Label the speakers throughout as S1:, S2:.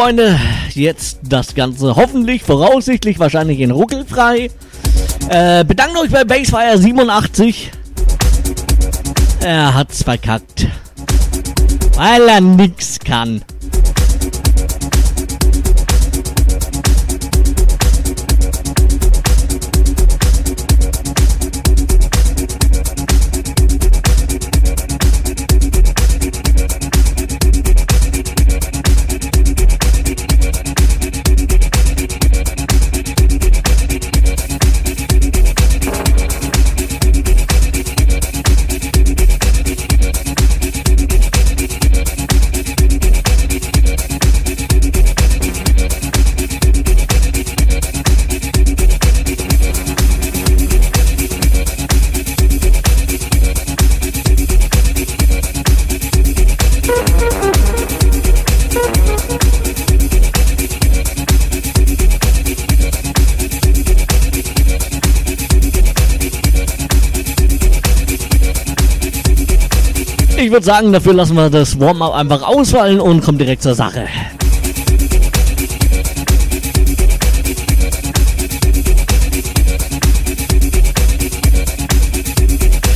S1: Freunde, jetzt das Ganze hoffentlich, voraussichtlich, wahrscheinlich in ruckelfrei. Äh, bedankt euch bei Basefire 87. Er hat's verkackt. Weil er nix kann. Würde sagen, dafür lassen wir das Warm-up einfach ausfallen und kommen direkt zur Sache.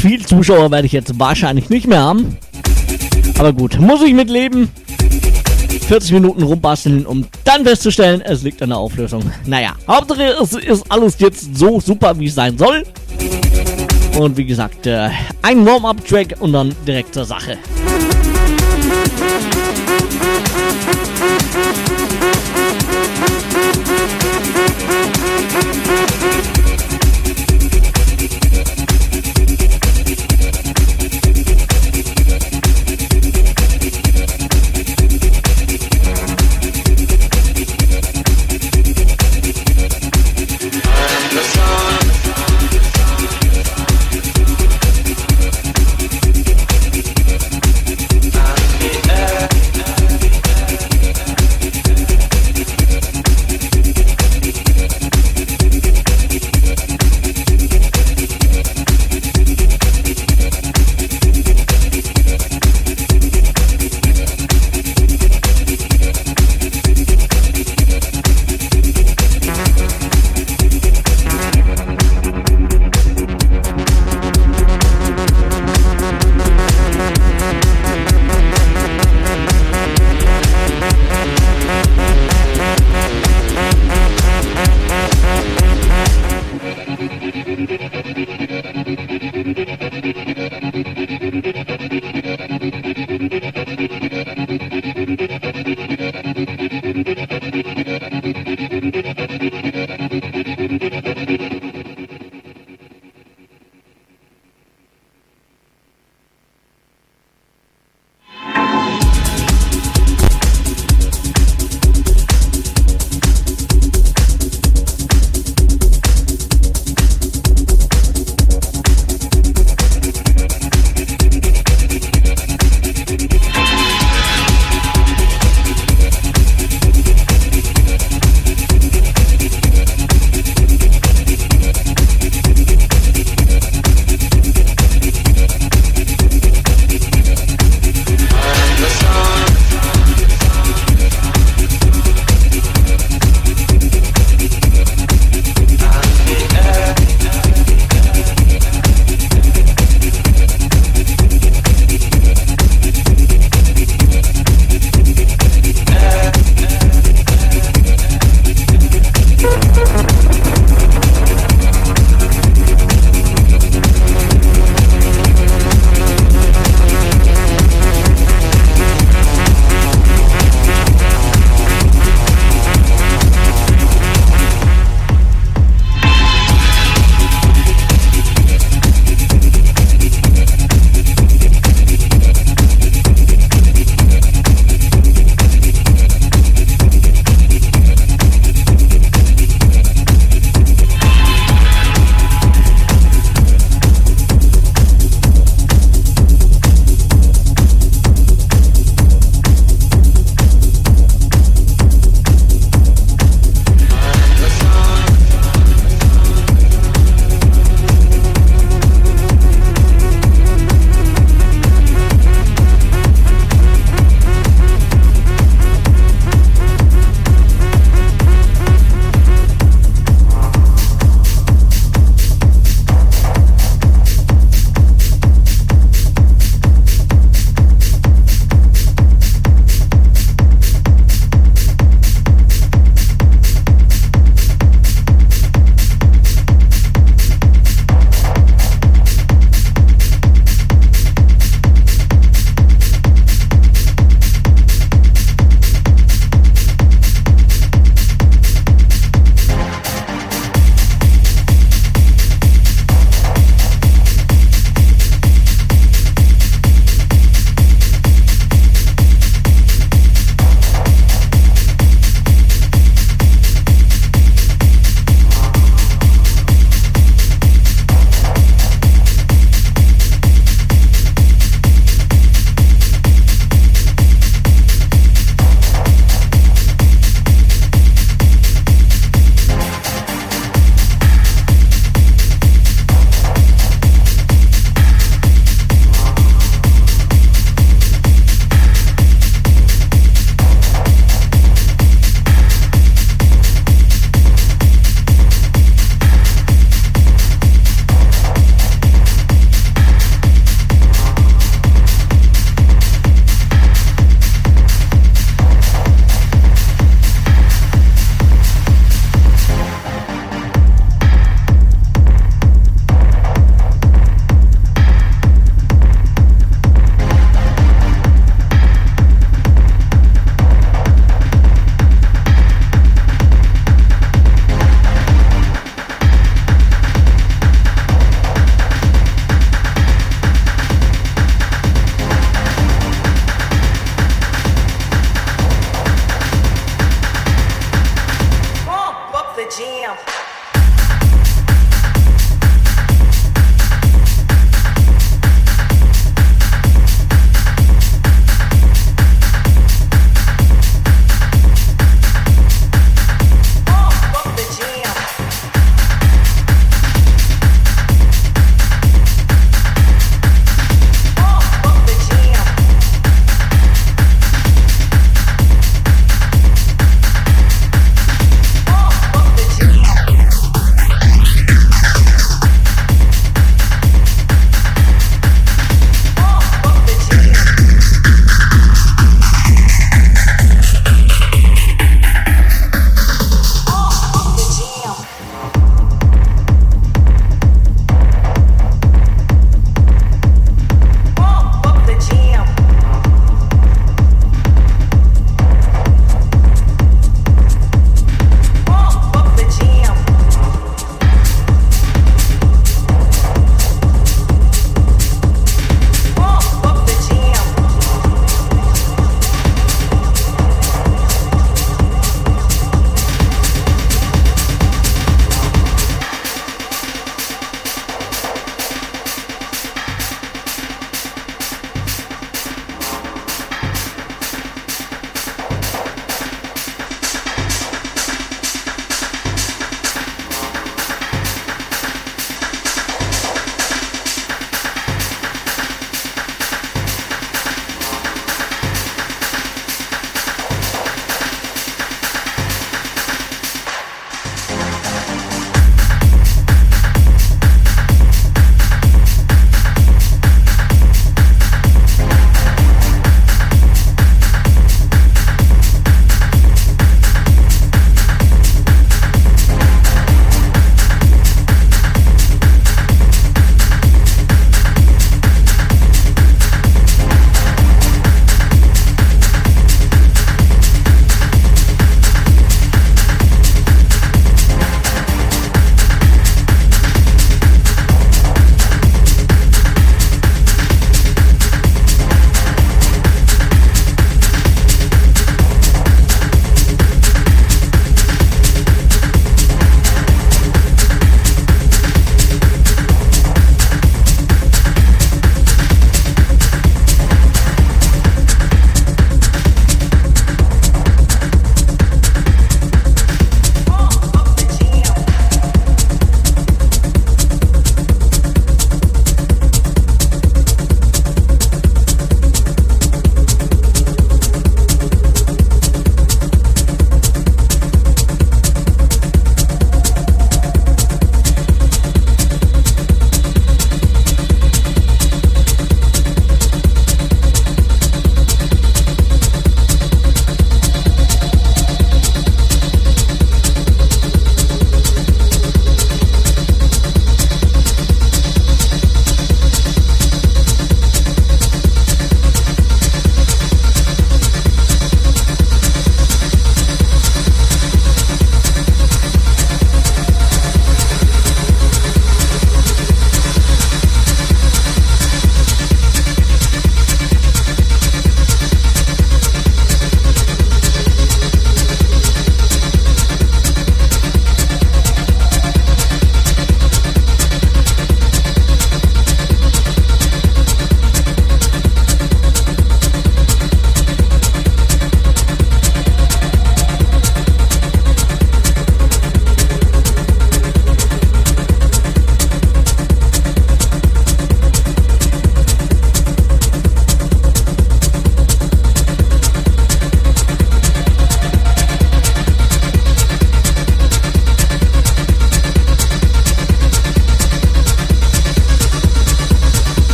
S1: Viel Zuschauer werde ich jetzt wahrscheinlich nicht mehr haben. Aber gut, muss ich mitleben. 40 Minuten rumbasteln, um dann festzustellen, es liegt an der Auflösung. Naja, Hauptsache es ist alles jetzt so super, wie es sein soll. Und wie gesagt, äh, ein Warm-Up-Track und dann direkt zur Sache.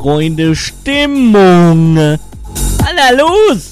S1: Freunde, Stimmung. Alla los!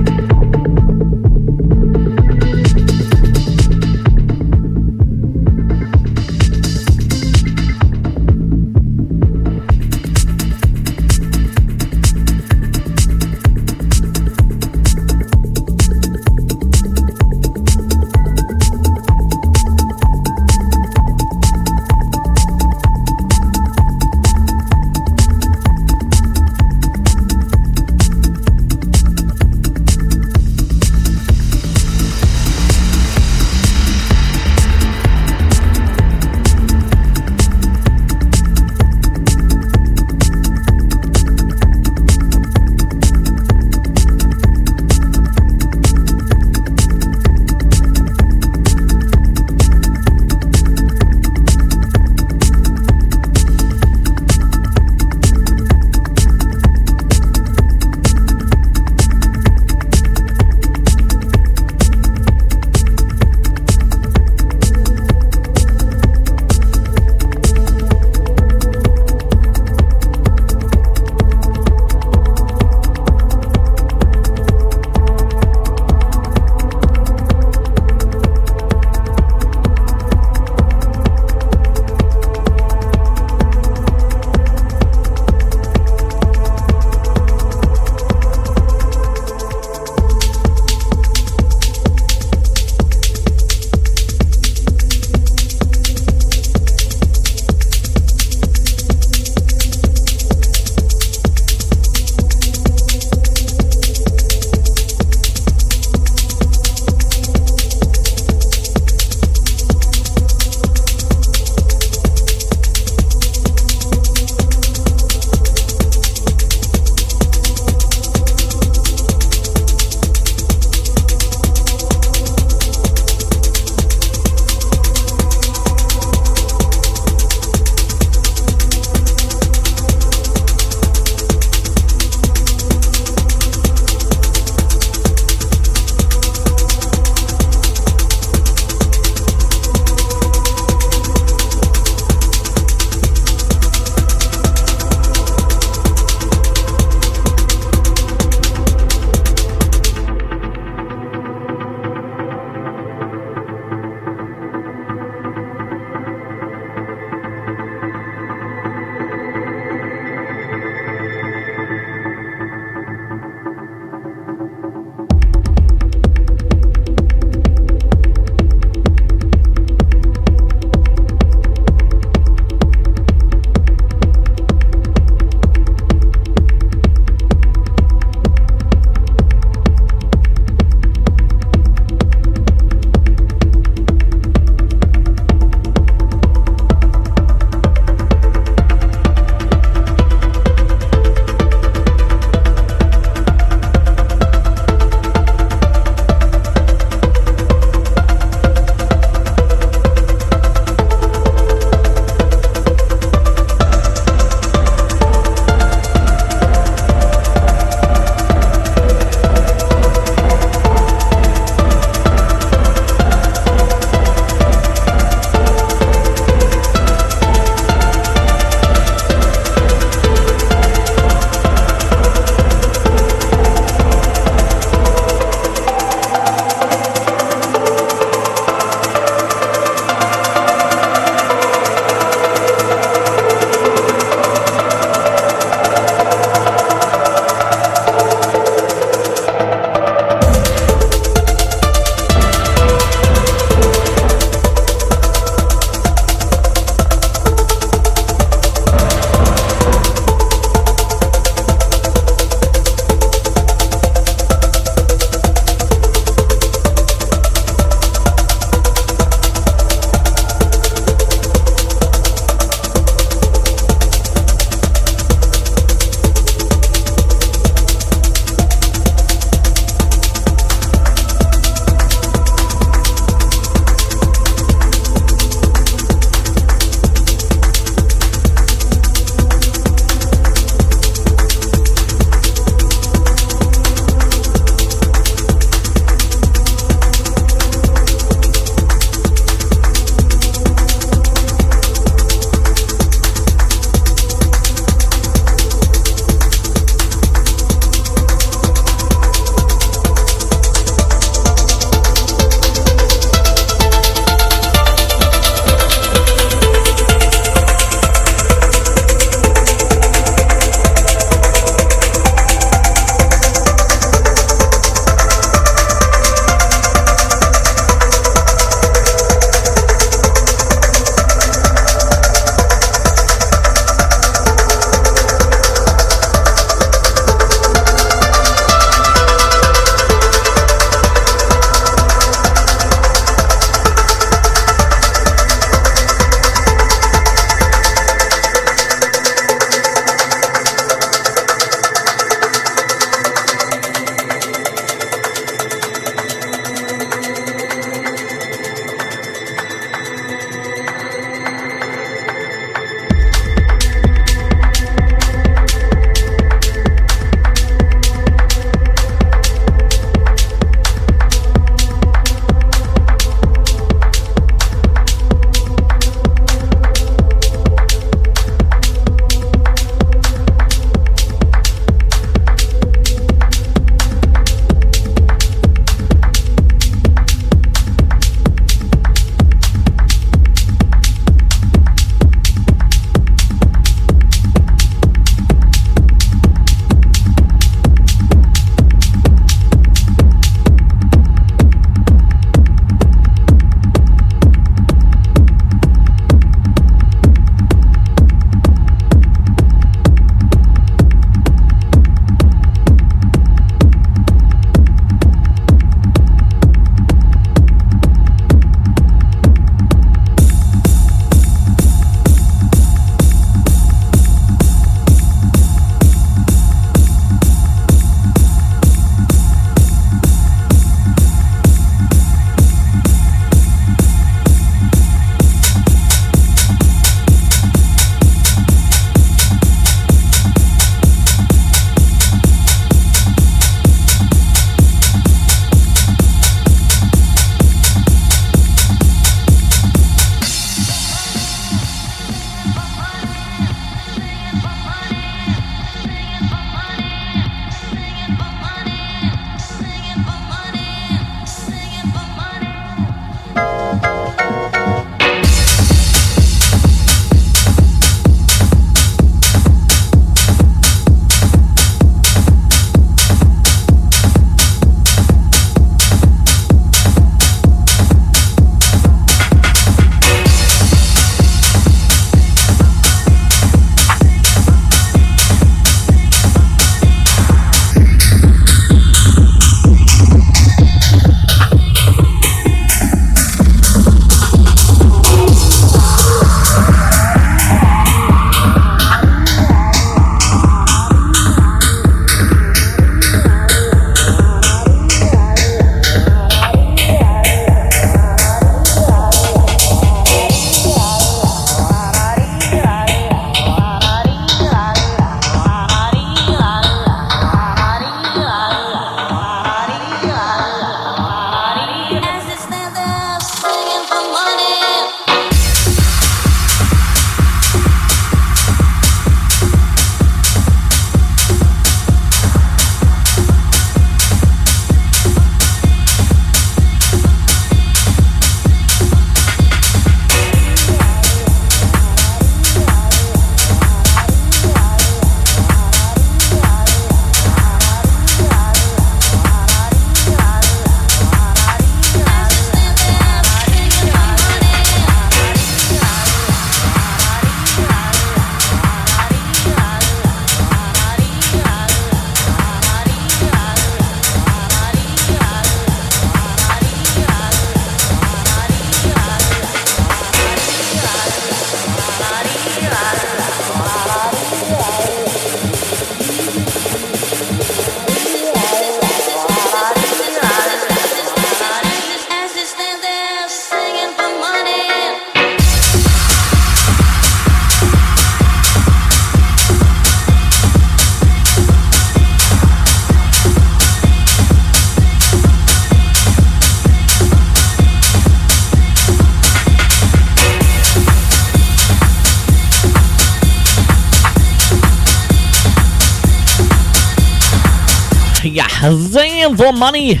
S1: For Money.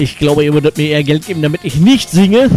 S1: Ich glaube, ihr würdet mir eher Geld geben, damit ich nicht singe.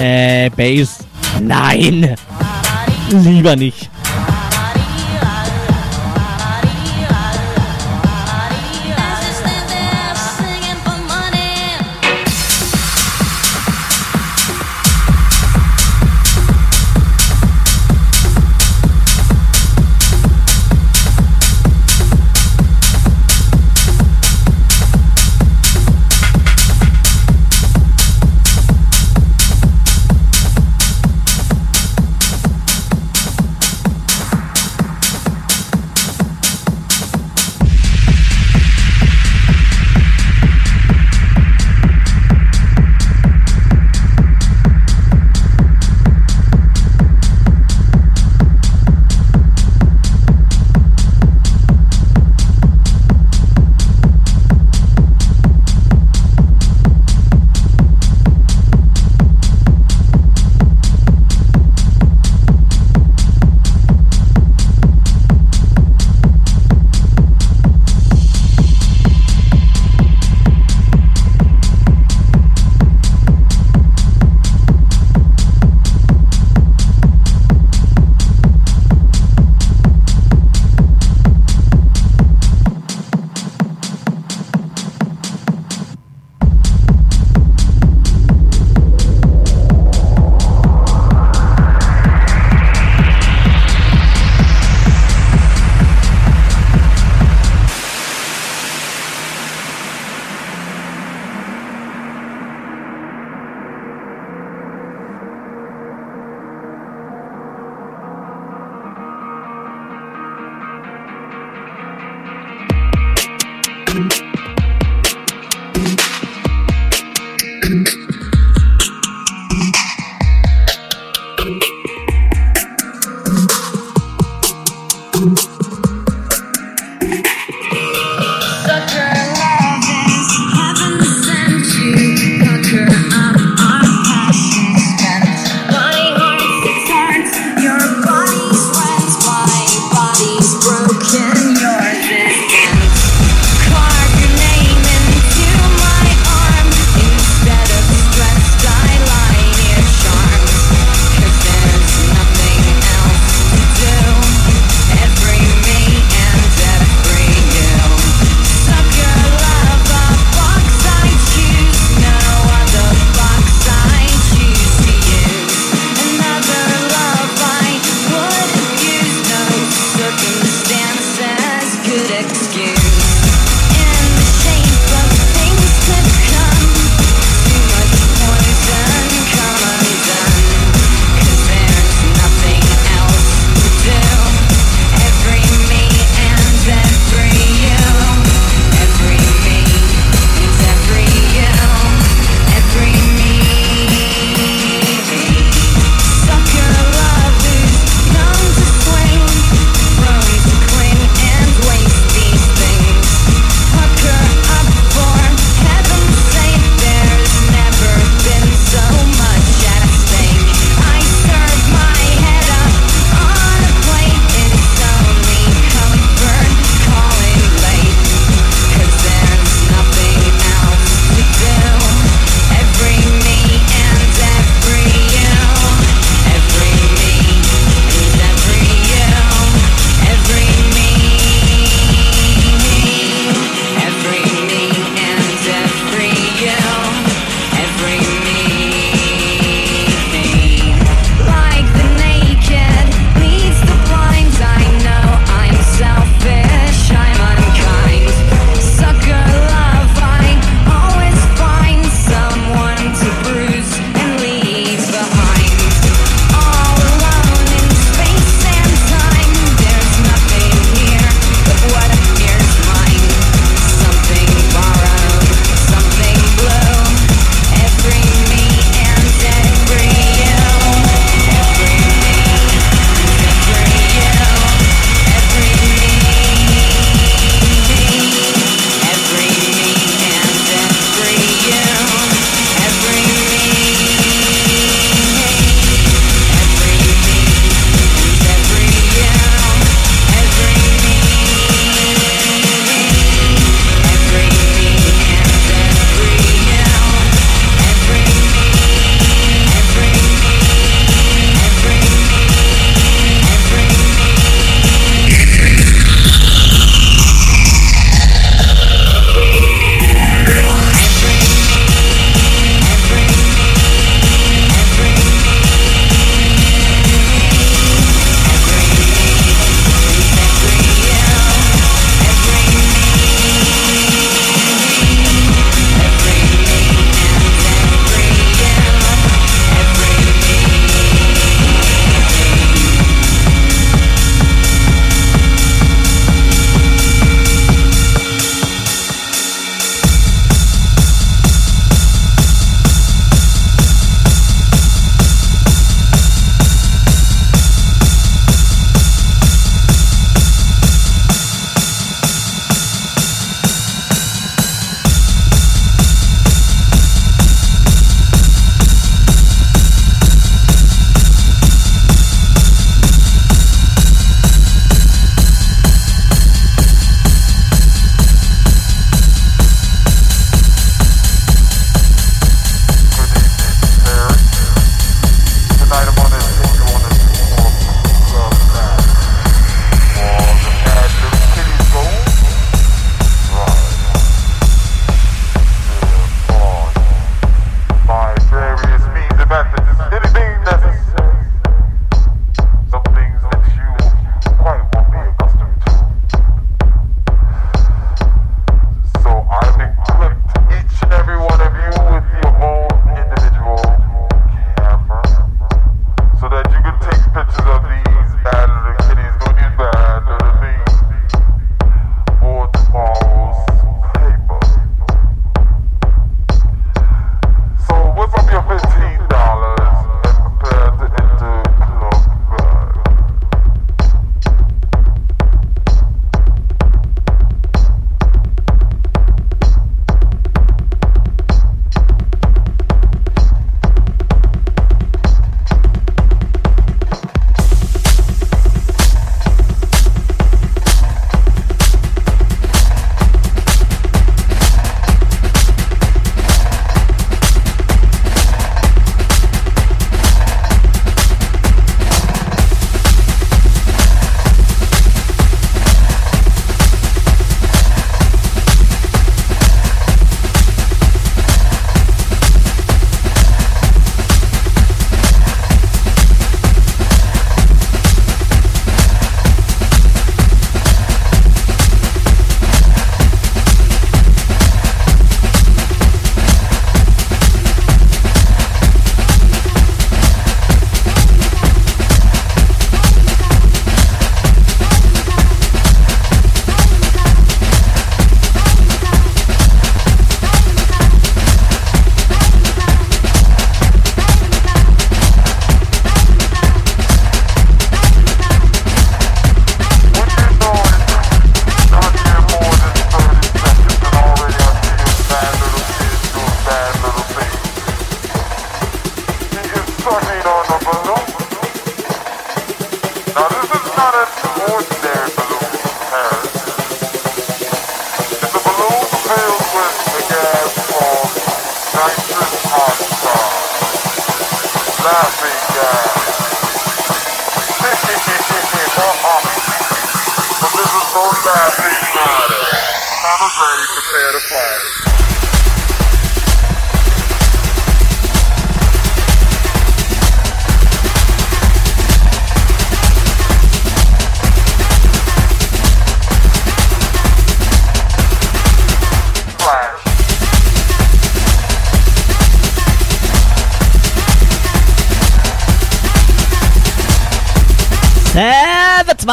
S1: Äh, Bass. Nein. Lieber nicht.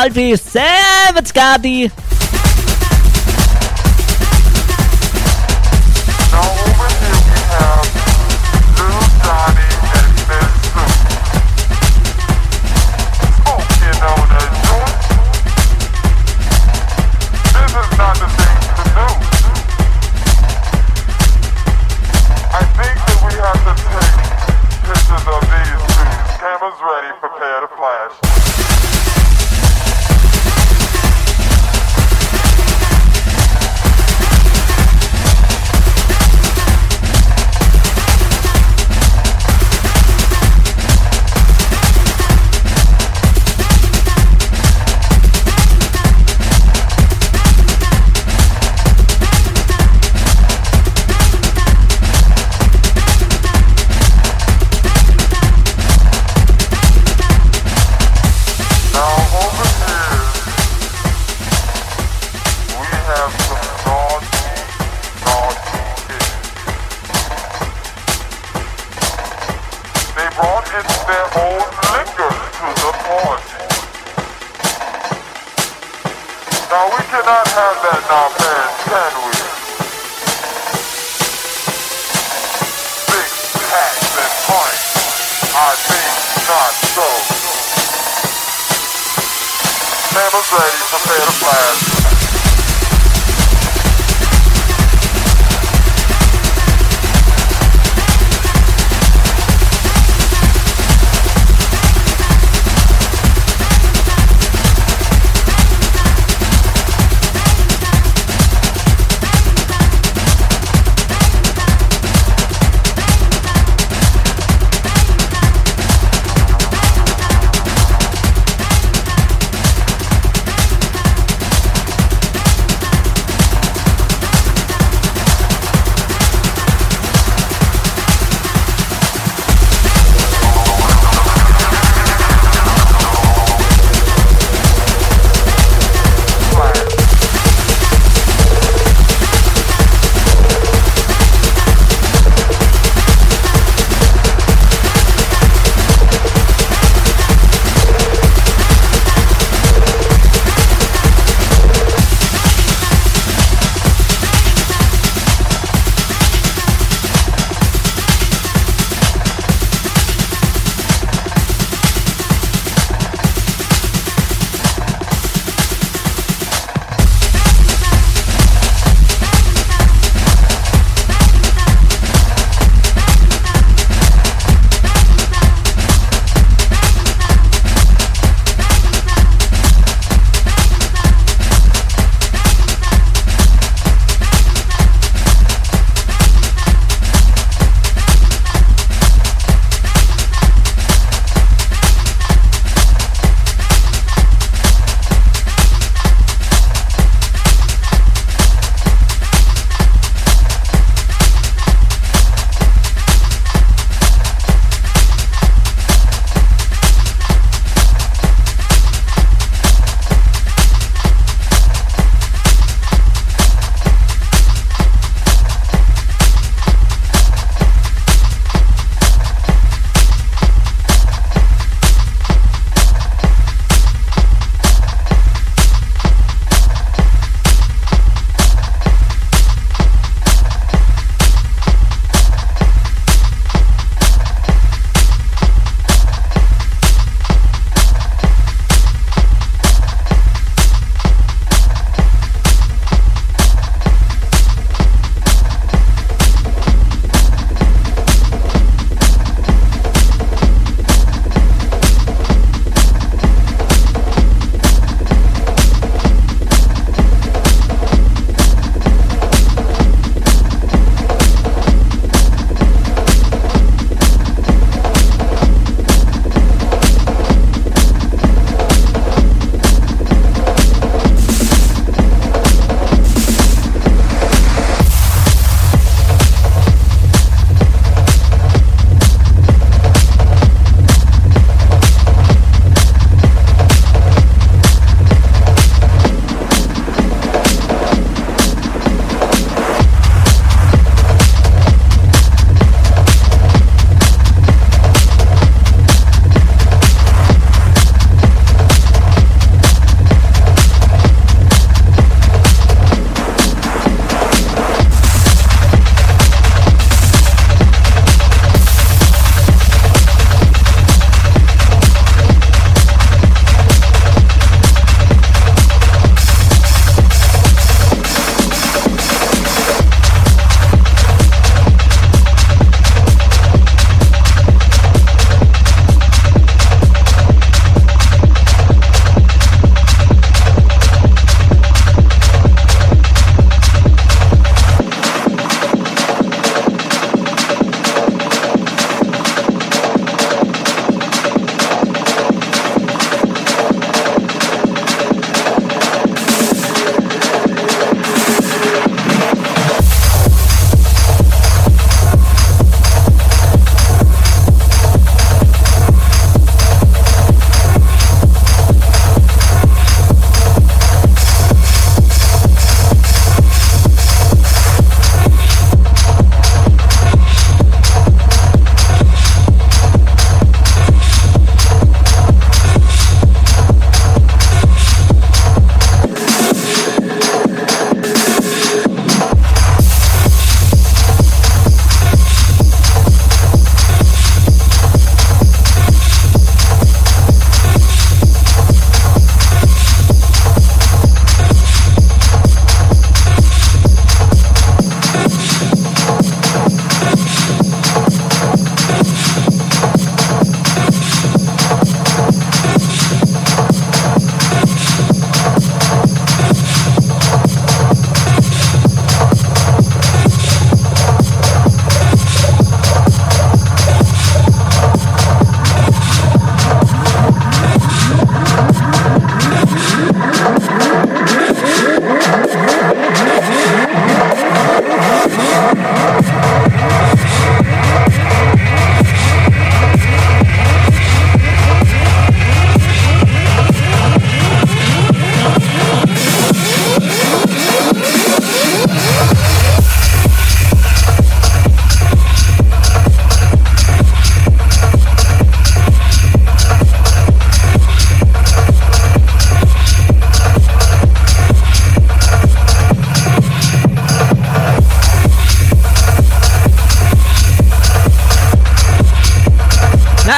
S2: Aldi, Sam, it's Gadi.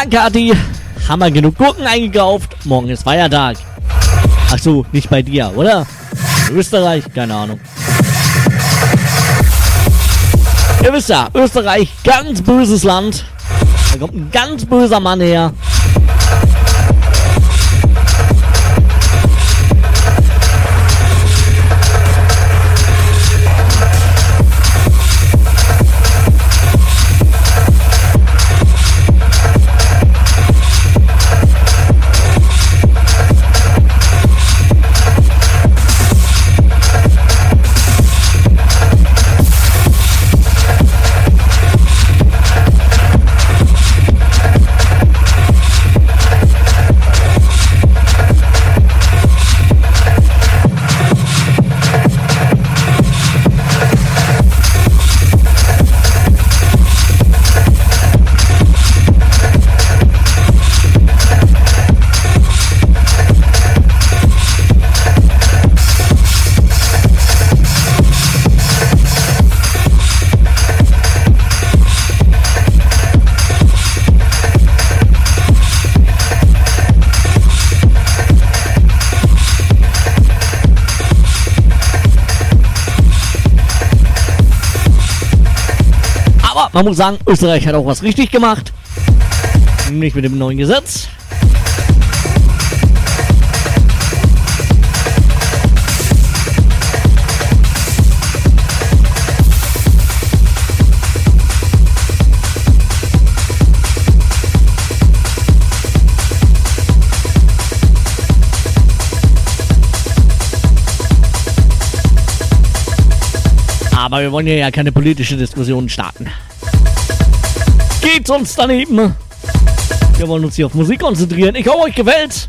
S1: Kati, haben wir genug Gurken eingekauft? Morgen ist Feiertag. Ach so, nicht bei dir, oder? Österreich? Keine Ahnung. Ihr wisst ja, Österreich, ganz böses Land. Da kommt ein ganz böser Mann her. Man muss sagen, Österreich hat auch was richtig gemacht. Nämlich mit dem neuen Gesetz. Aber wir wollen hier ja keine politische Diskussion starten geht uns daneben. Wir wollen uns hier auf Musik konzentrieren. Ich hoffe, euch gefällt's.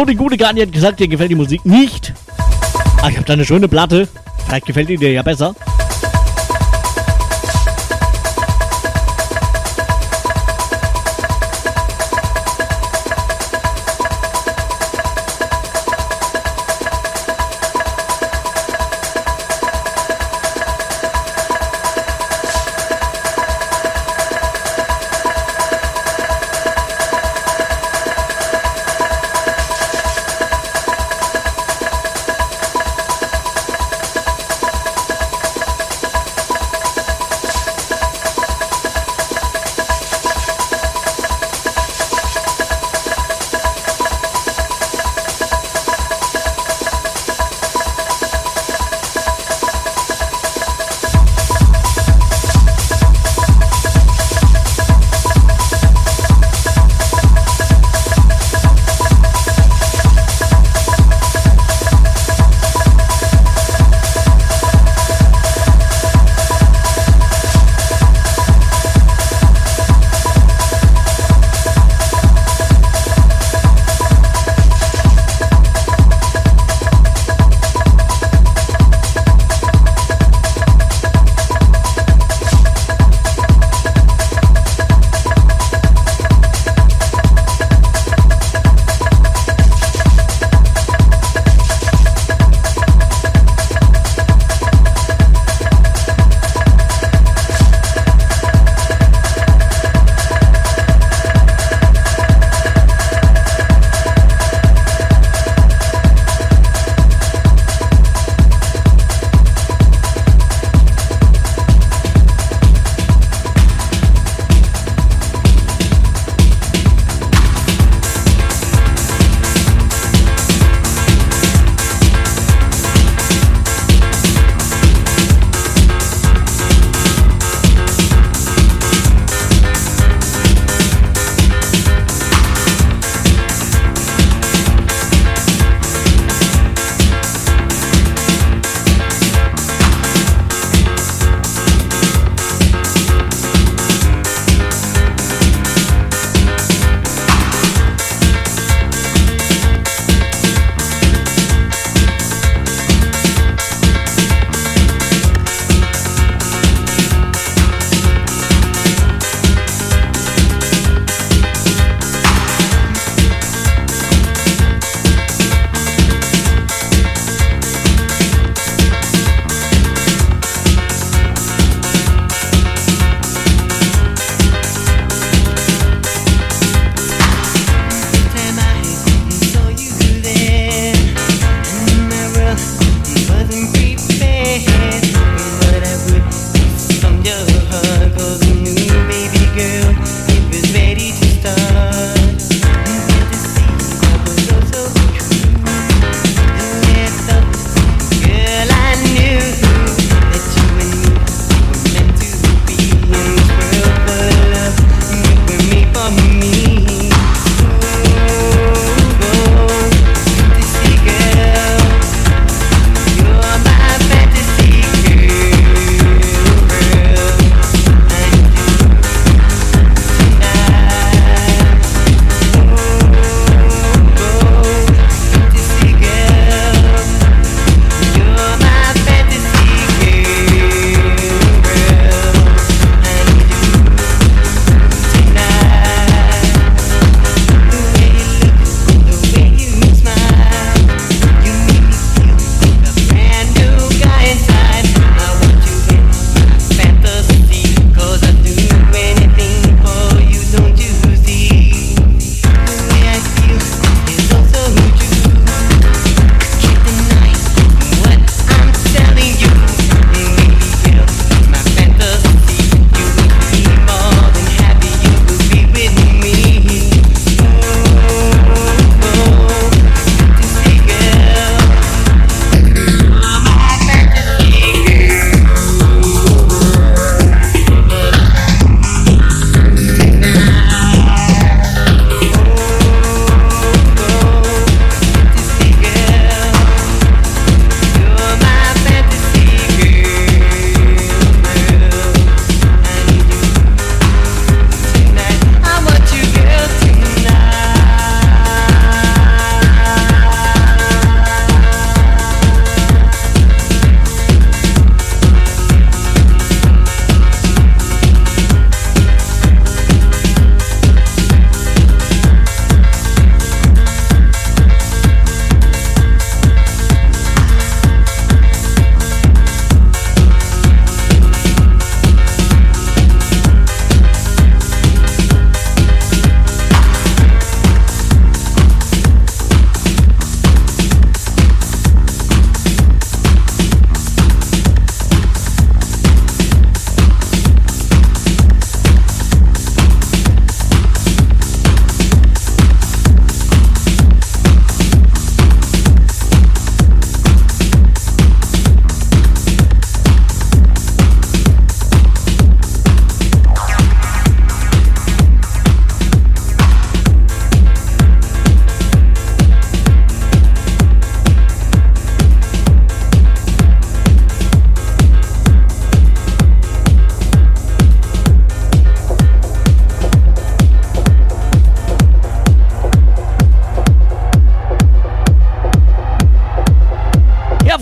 S1: So, die gute Gani hat gesagt, dir gefällt die Musik nicht. Ah, ich habe da eine schöne Platte. Vielleicht gefällt die dir ja besser.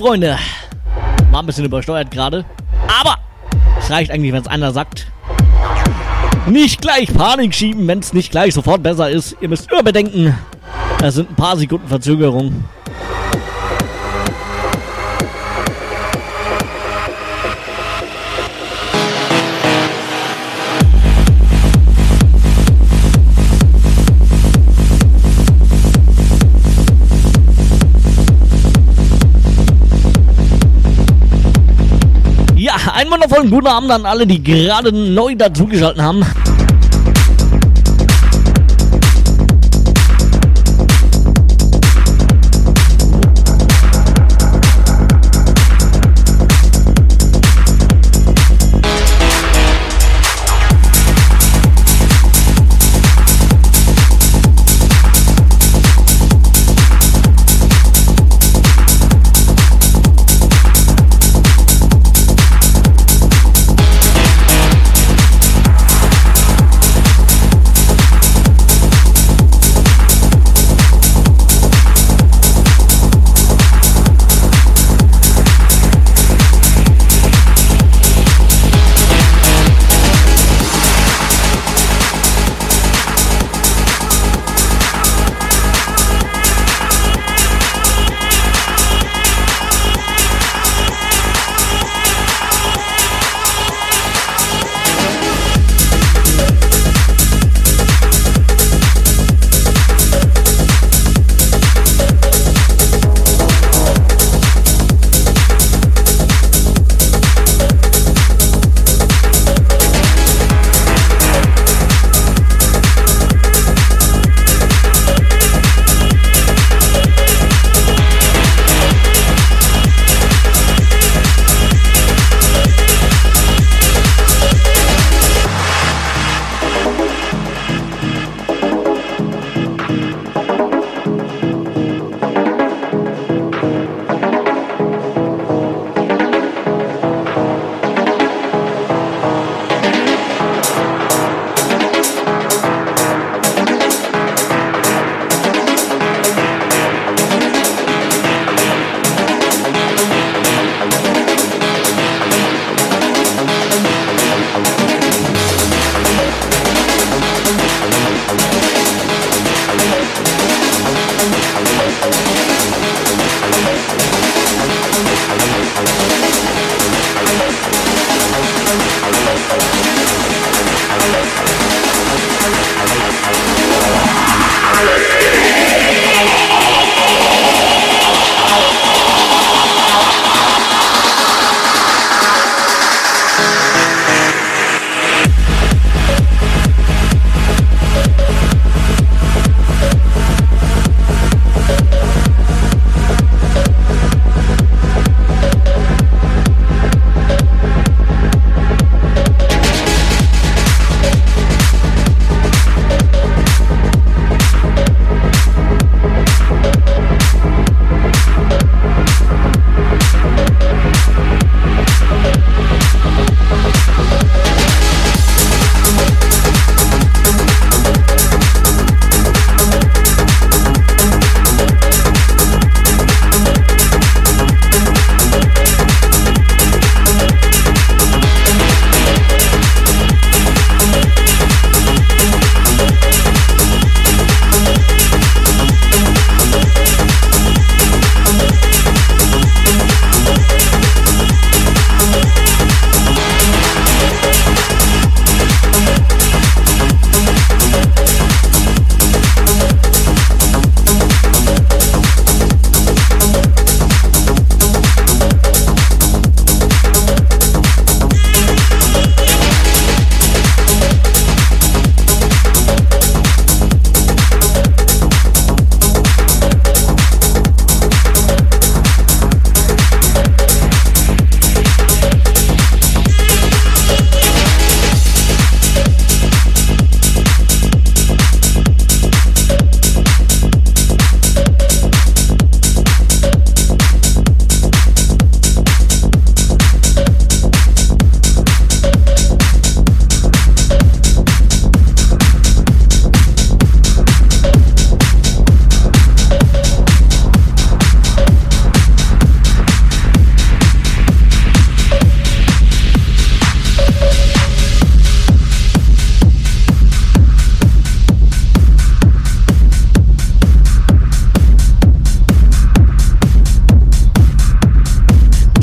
S1: Freunde. War ein bisschen übersteuert gerade. Aber es reicht eigentlich, wenn es einer sagt. Nicht gleich Panik schieben, wenn es nicht gleich sofort besser ist. Ihr müsst immer es sind ein paar Sekunden Verzögerung. Wundervollen guten Abend an alle, die gerade neu dazugeschaltet haben.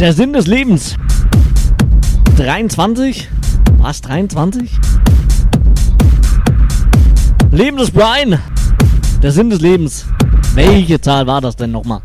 S3: Der Sinn des Lebens. 23? Was? 23? Leben des Brian. Der Sinn des Lebens. Welche Zahl war das denn nochmal?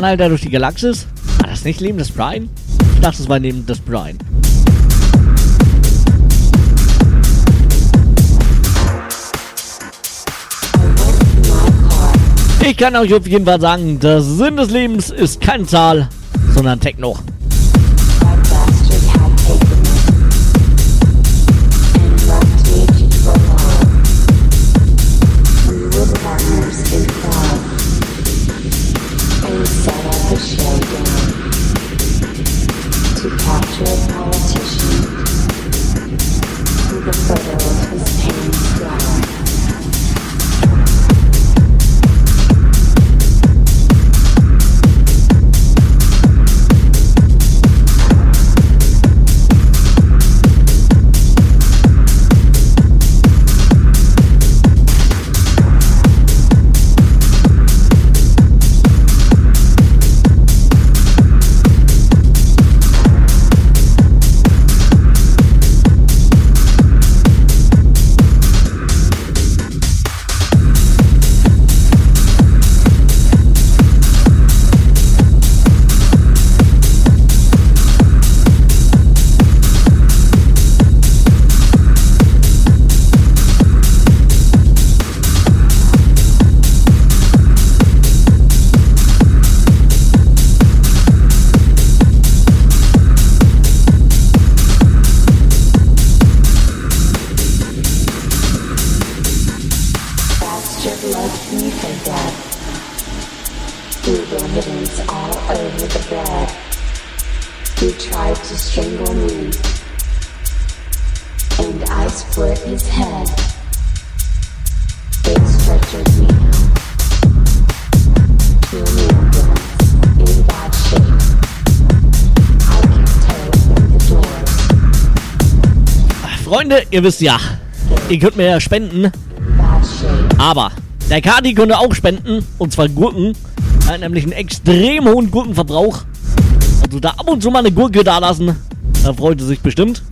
S3: Anhalter durch die Galaxis? War das nicht Leben des Brian? Ich dachte, es war Leben des Brian. Ich kann euch auf jeden Fall sagen, der Sinn des Lebens ist keine Zahl, sondern Techno. Ihr wisst ja, ihr könnt mir ja spenden. Aber der Kati könnte auch spenden. Und zwar Gurken. Er hat nämlich einen extrem hohen Gurkenverbrauch. Also da ab und zu mal eine Gurke da lassen. Da freut er sich bestimmt.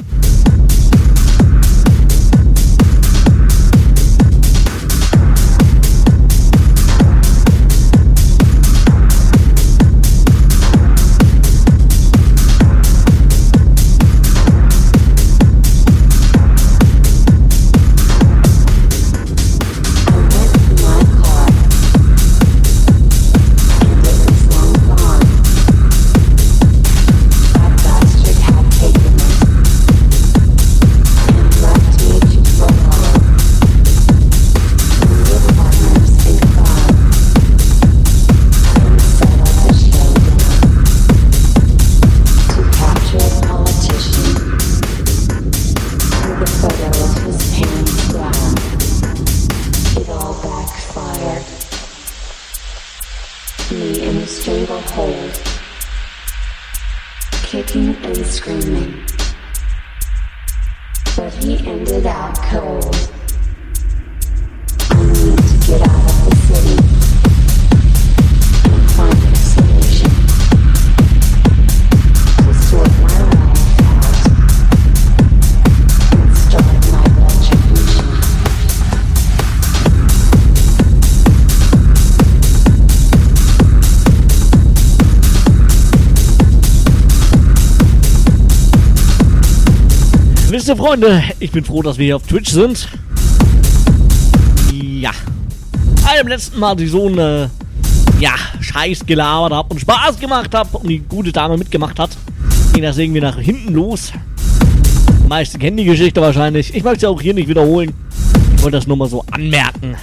S1: Freunde, ich bin froh, dass wir hier auf Twitch sind. Ja. Beim letzten Mal die so eine, ja, Scheiß gelabert hab und Spaß gemacht hab und die gute Dame mitgemacht hat. Ging das irgendwie nach hinten los. Die meisten kennen die Geschichte wahrscheinlich. Ich möchte sie auch hier nicht wiederholen. Ich wollte das nur mal so anmerken.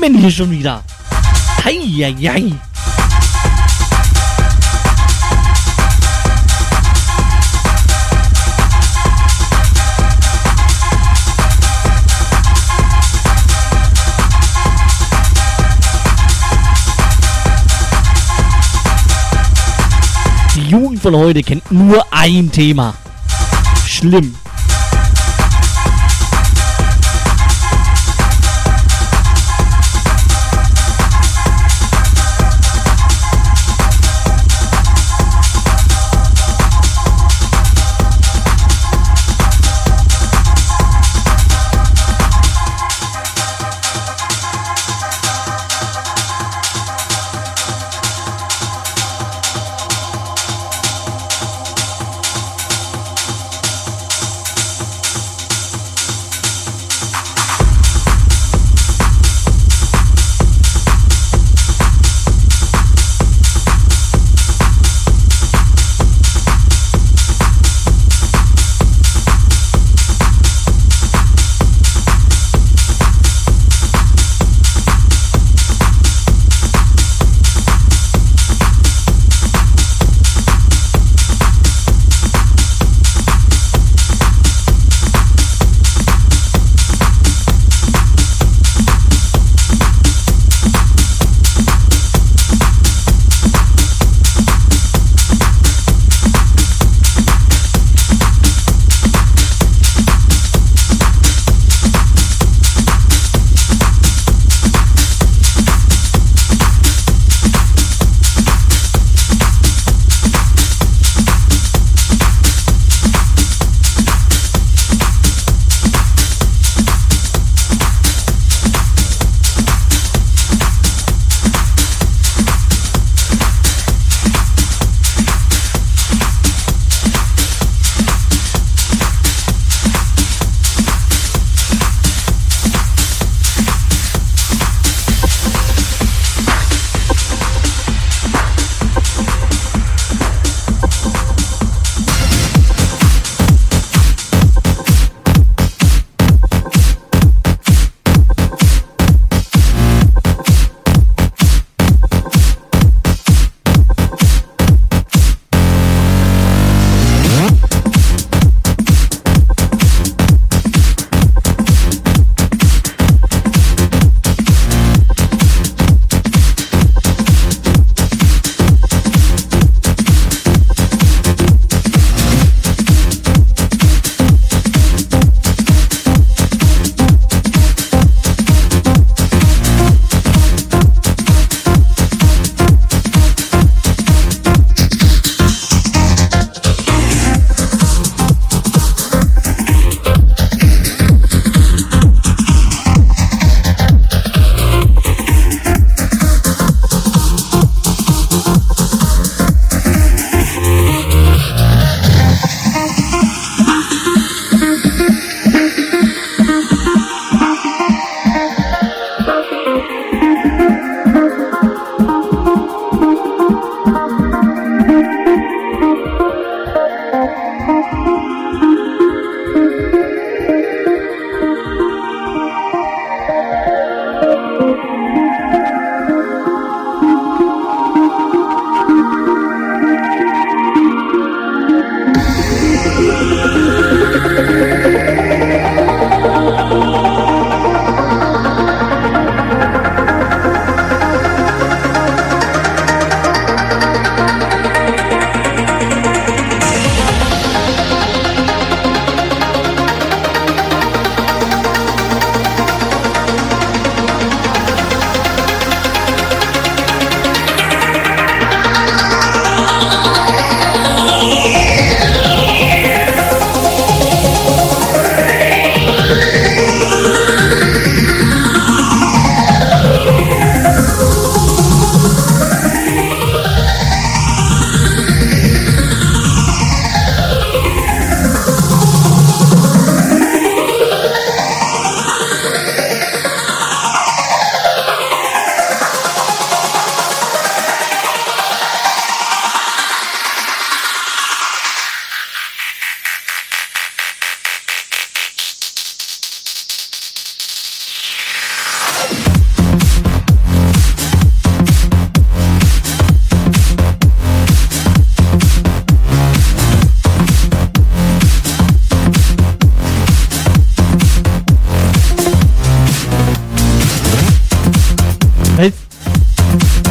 S1: Themen hier schon wieder. Heieiei. Die Jugend von heute kennt nur ein Thema. Schlimm.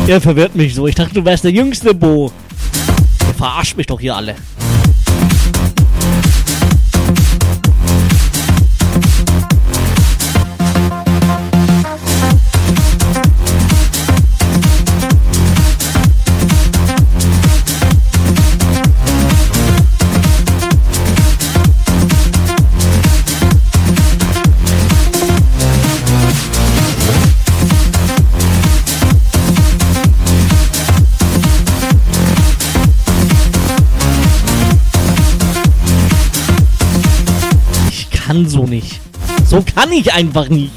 S1: Ihr verwirrt mich so. Ich dachte, du wärst der jüngste Bo. Ihr verarscht mich doch hier alle. Kann so nicht. So kann ich einfach nicht.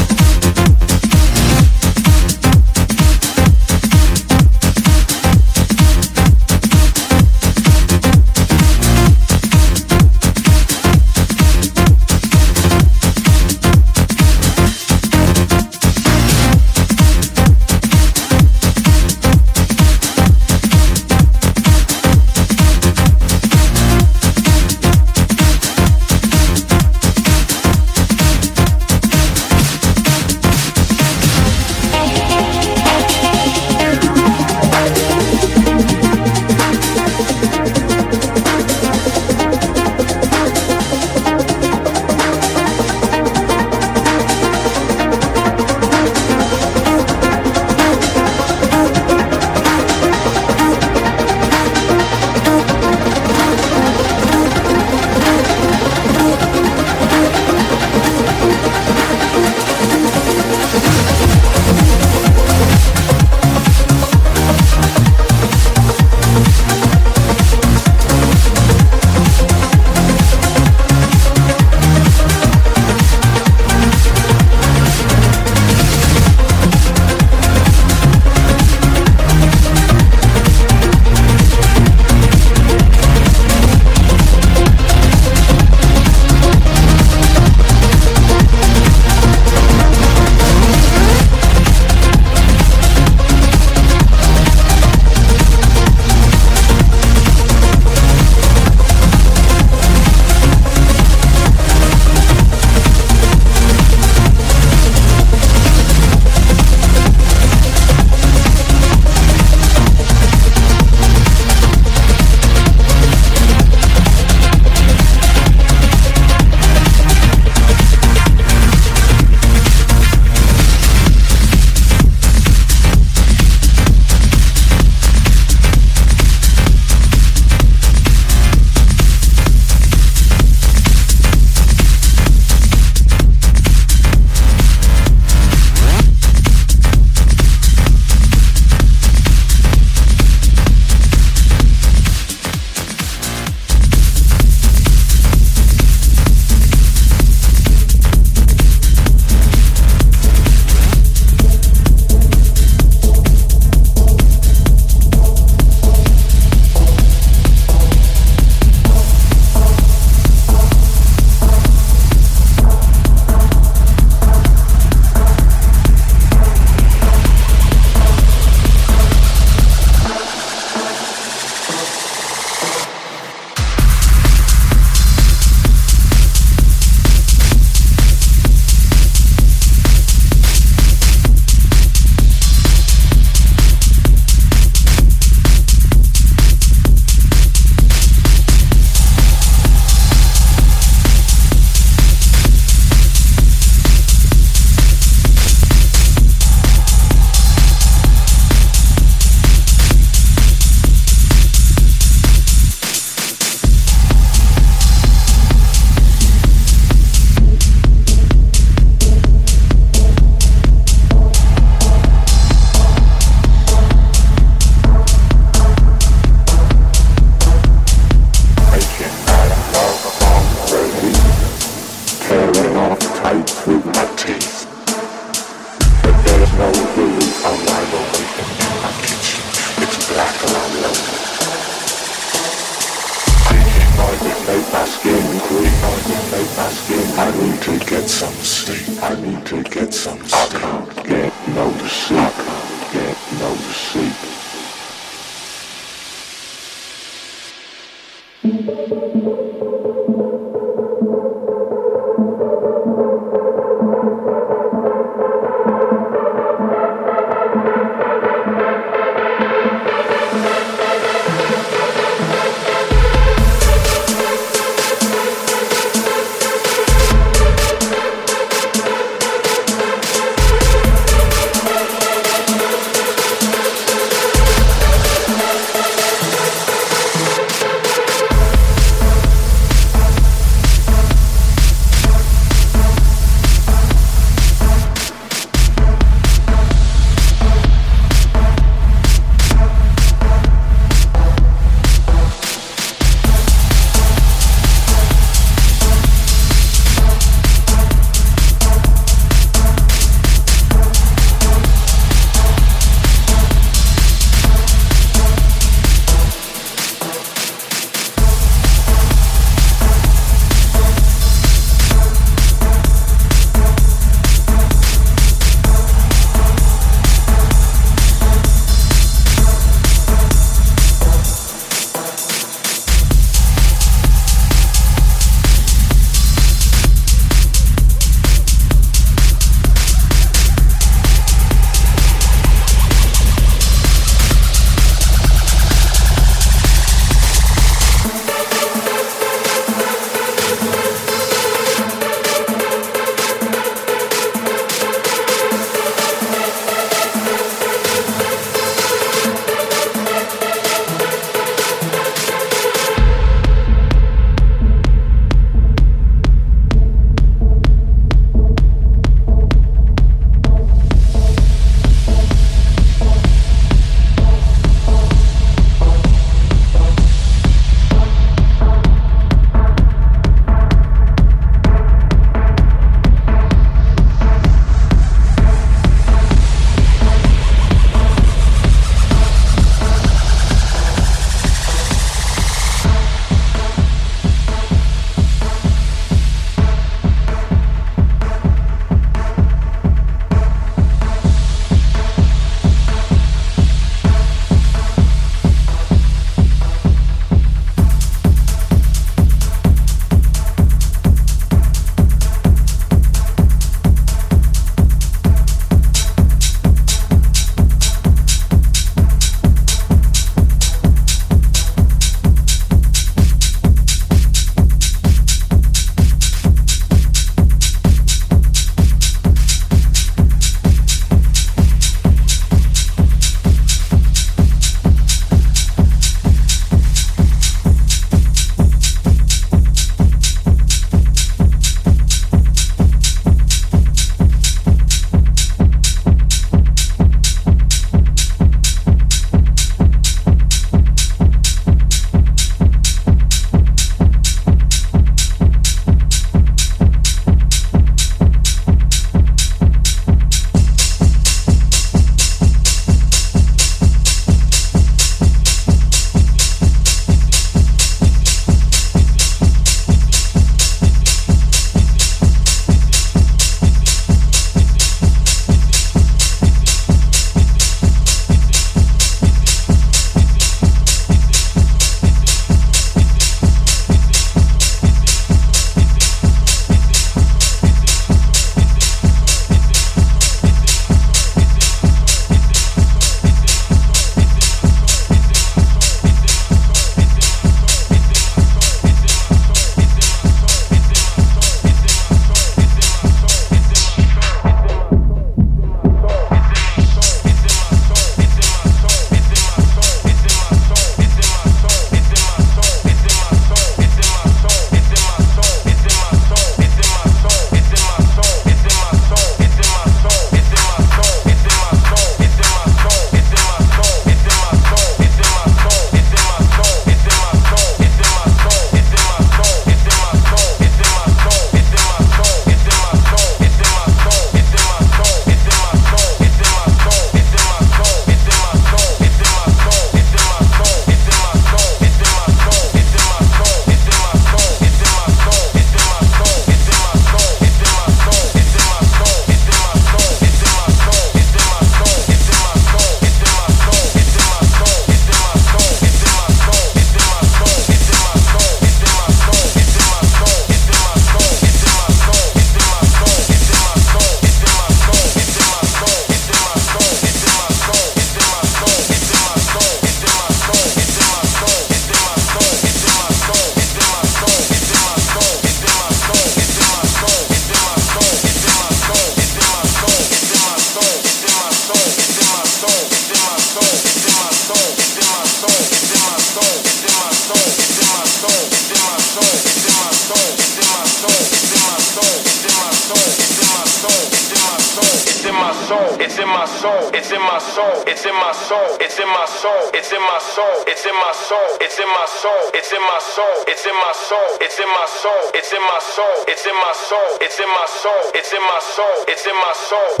S4: Soul. It's in my soul.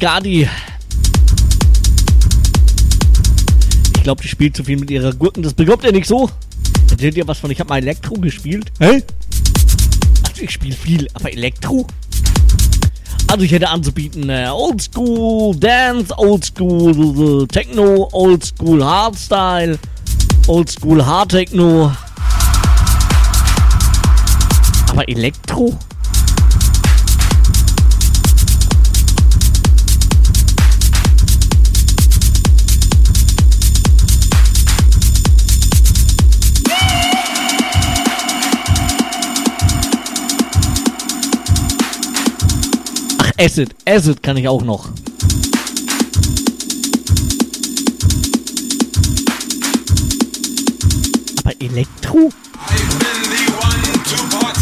S1: Bodyguardi. Ich glaube, die spielt zu viel mit ihrer Gurken. Das bekommt ihr nicht so. Erzählt ihr was von, ich habe mal Elektro gespielt. Hä? Also ich spiele viel, aber Elektro? Also ich hätte anzubieten äh, Oldschool Dance, Oldschool Techno, Oldschool Hardstyle, Oldschool Hard Techno. Aber Elektro? Acid. Acid kann ich auch noch. Aber Elektro?
S4: I've been the one to part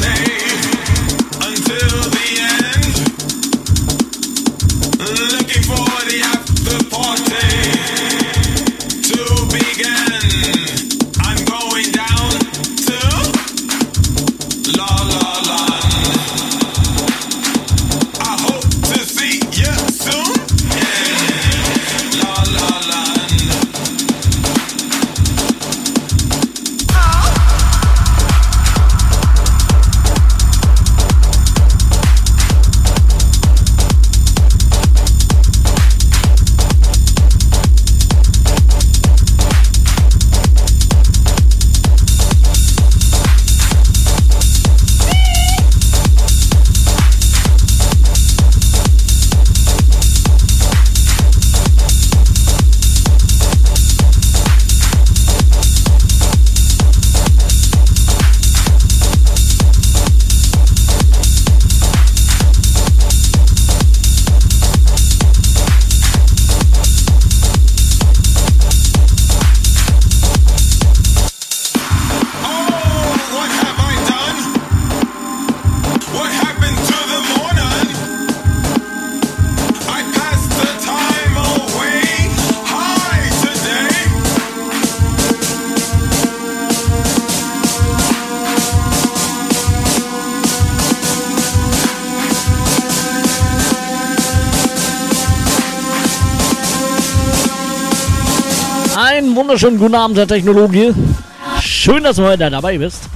S4: wunderschönen guten Abend, der Technologie. Schön, dass du heute dabei bist.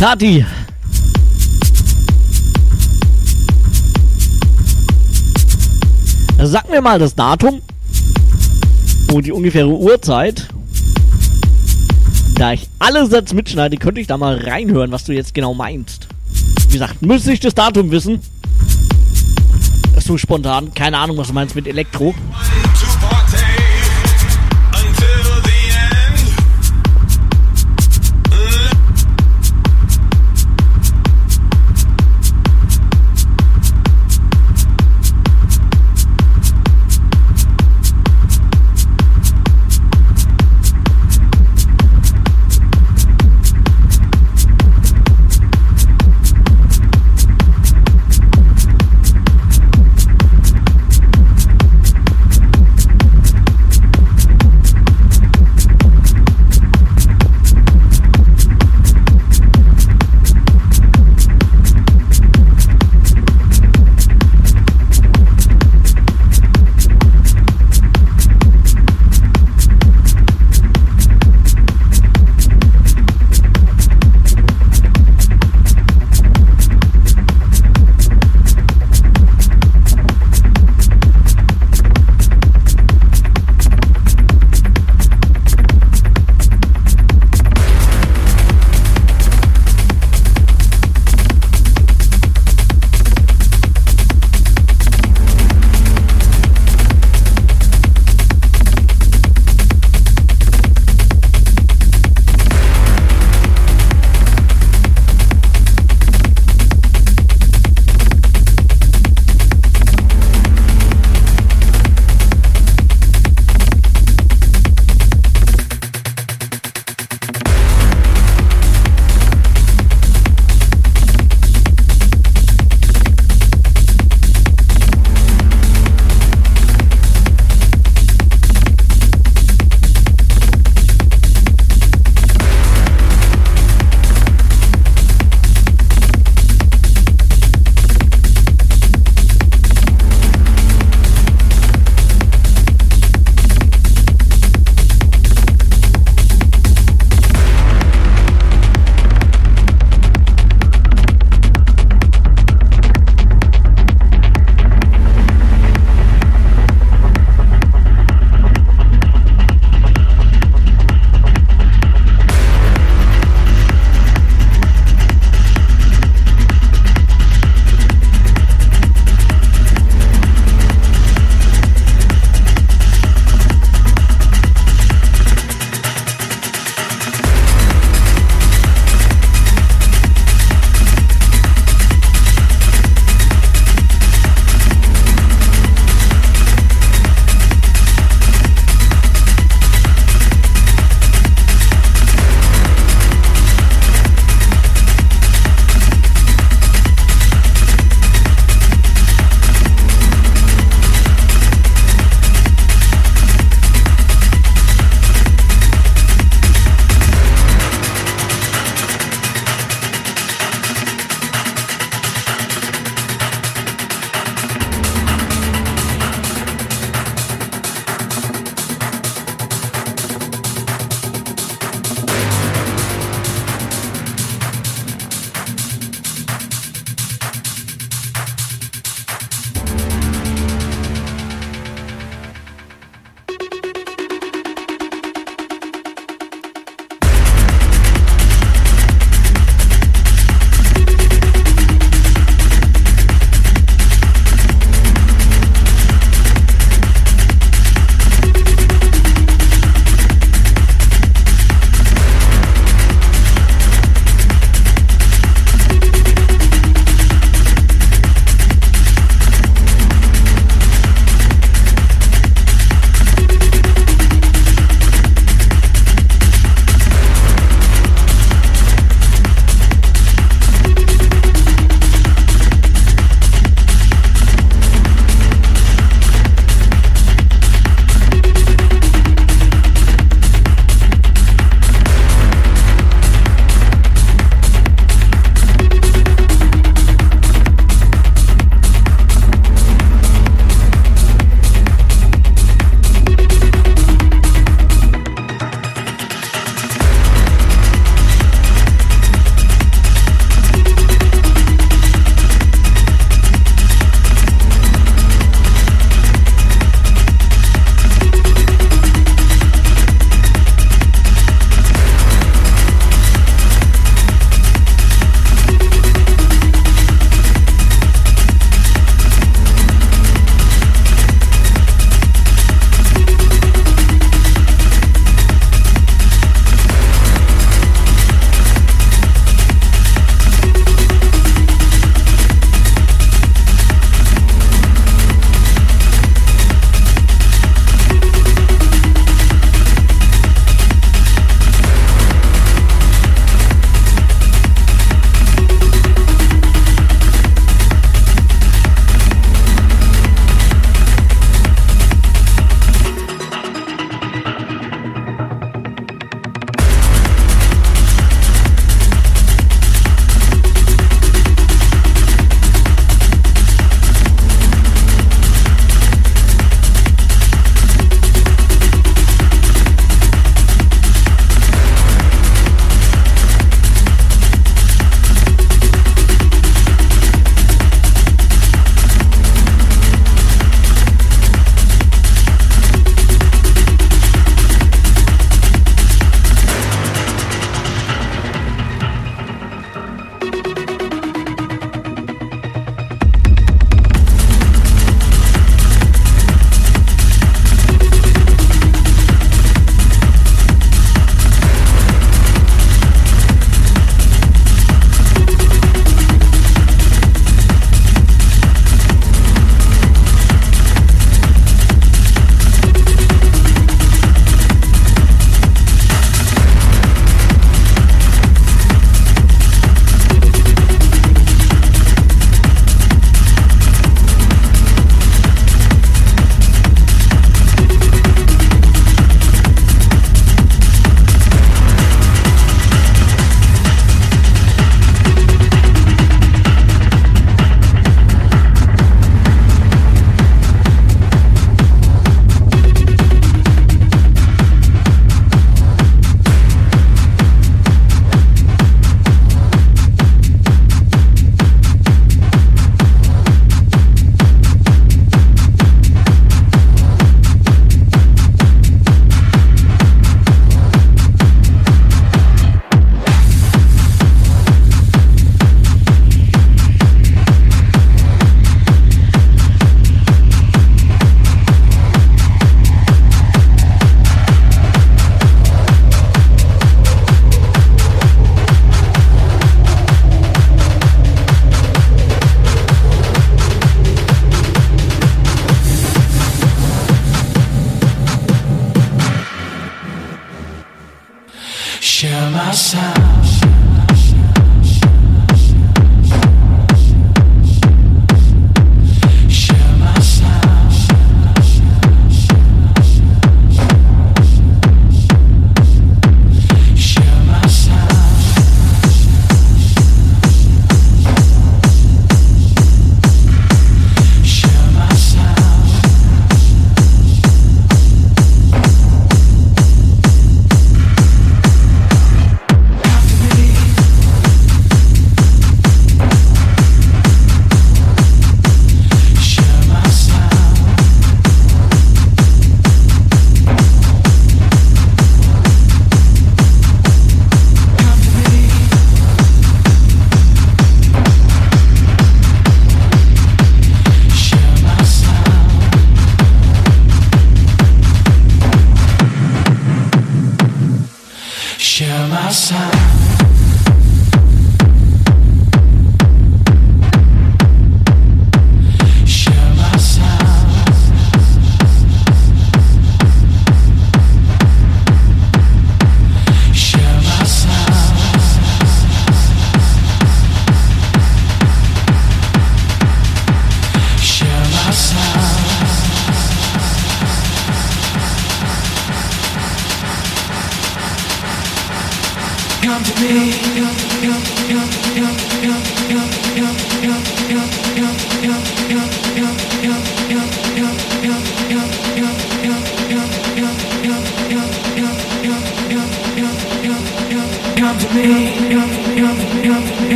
S4: Kati. Sag mir mal das Datum und die ungefähre Uhrzeit. Da ich alle Sätze mitschneide, könnte ich da mal reinhören, was du jetzt genau meinst. Wie gesagt, müsste ich das Datum wissen. So spontan, keine Ahnung, was du meinst mit Elektro.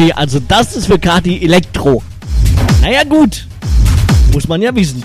S1: Okay, also das ist für Kati Elektro. Naja gut, muss man ja wissen.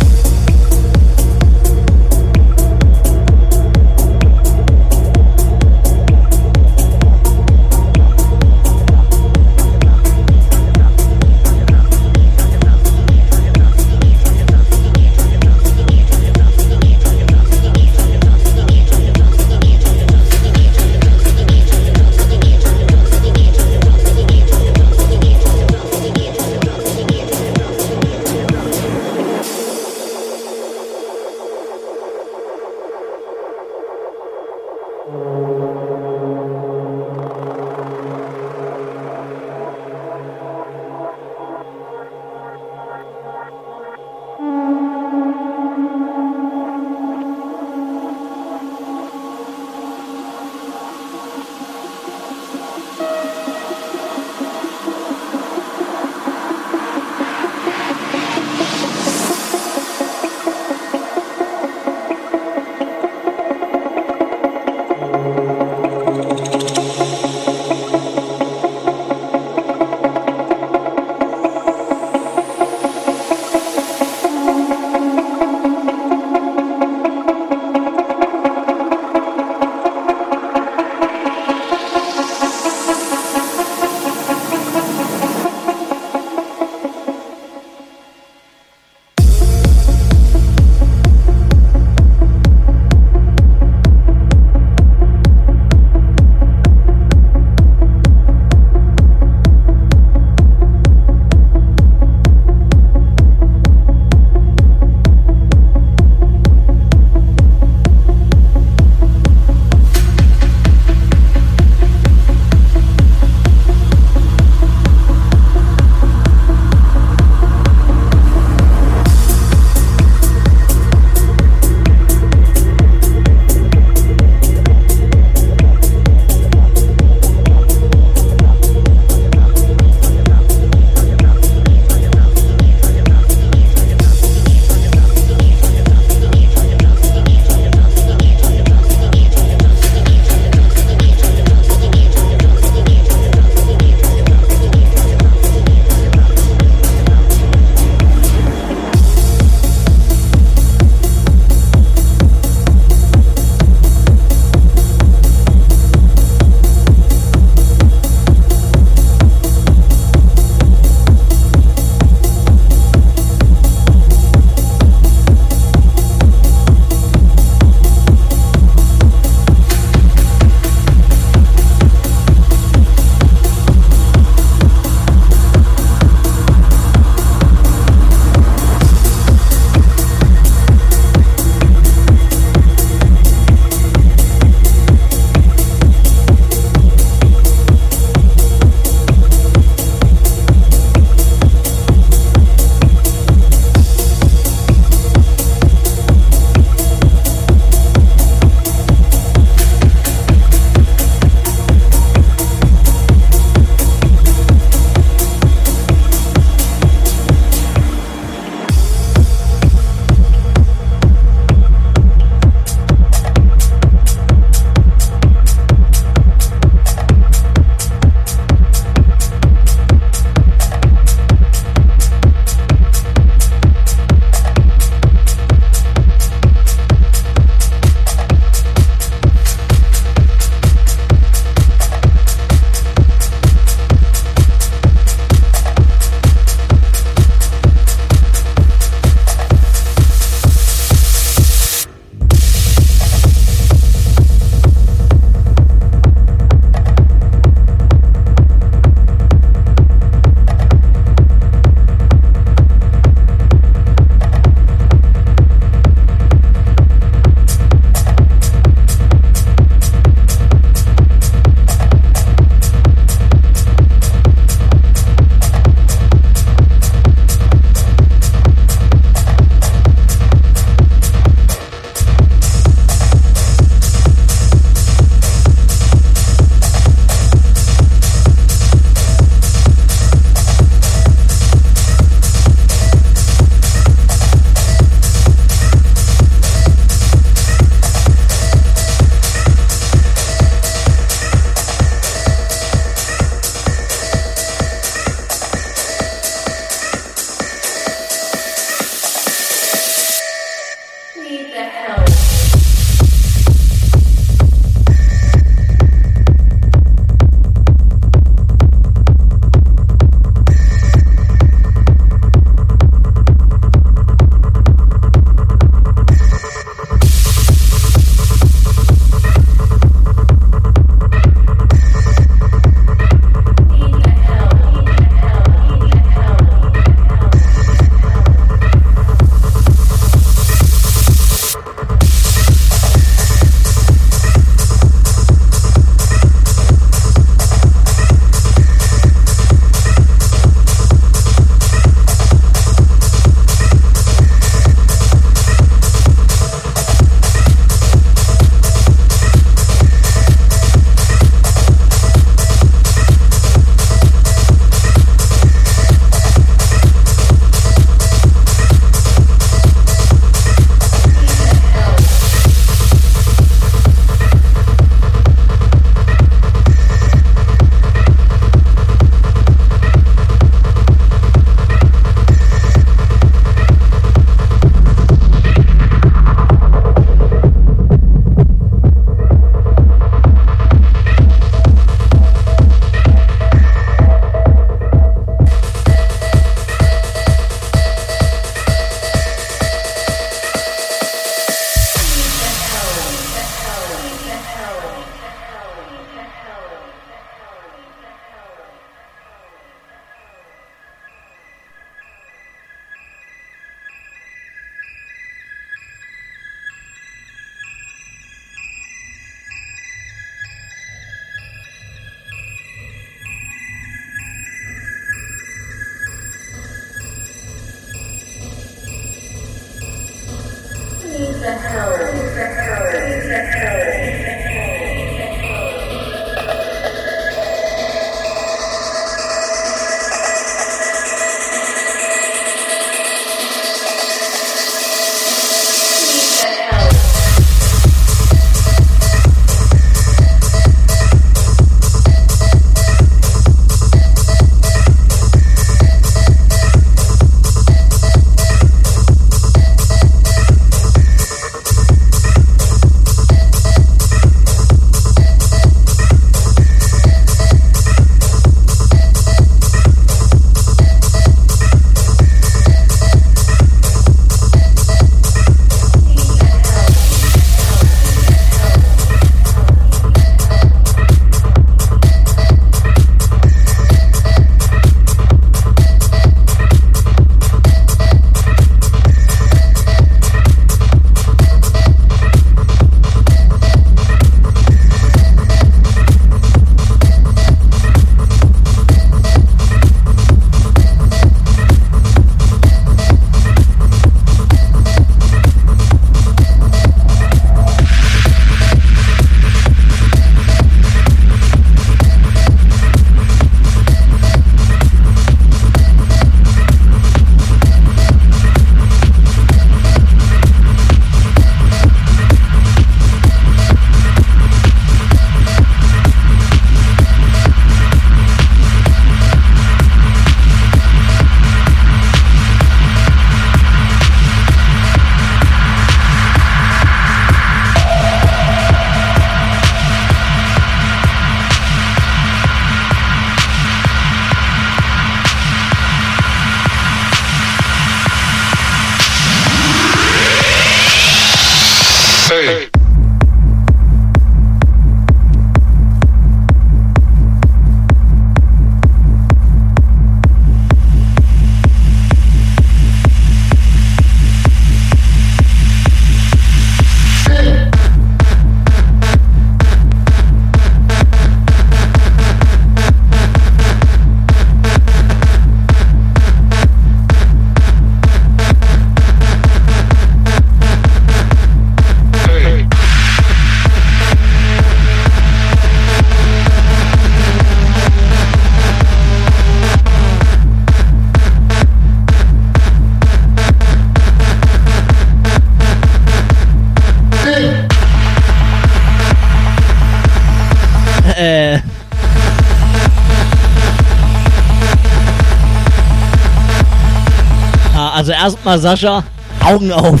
S1: Erstmal Sascha, Augen auf.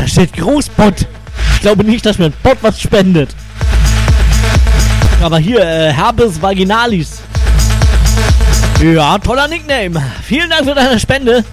S1: Das steht Großbot. Ich glaube nicht, dass mir ein Bot was spendet. Aber hier, äh, Herpes vaginalis. Ja, toller Nickname. Vielen Dank für deine Spende.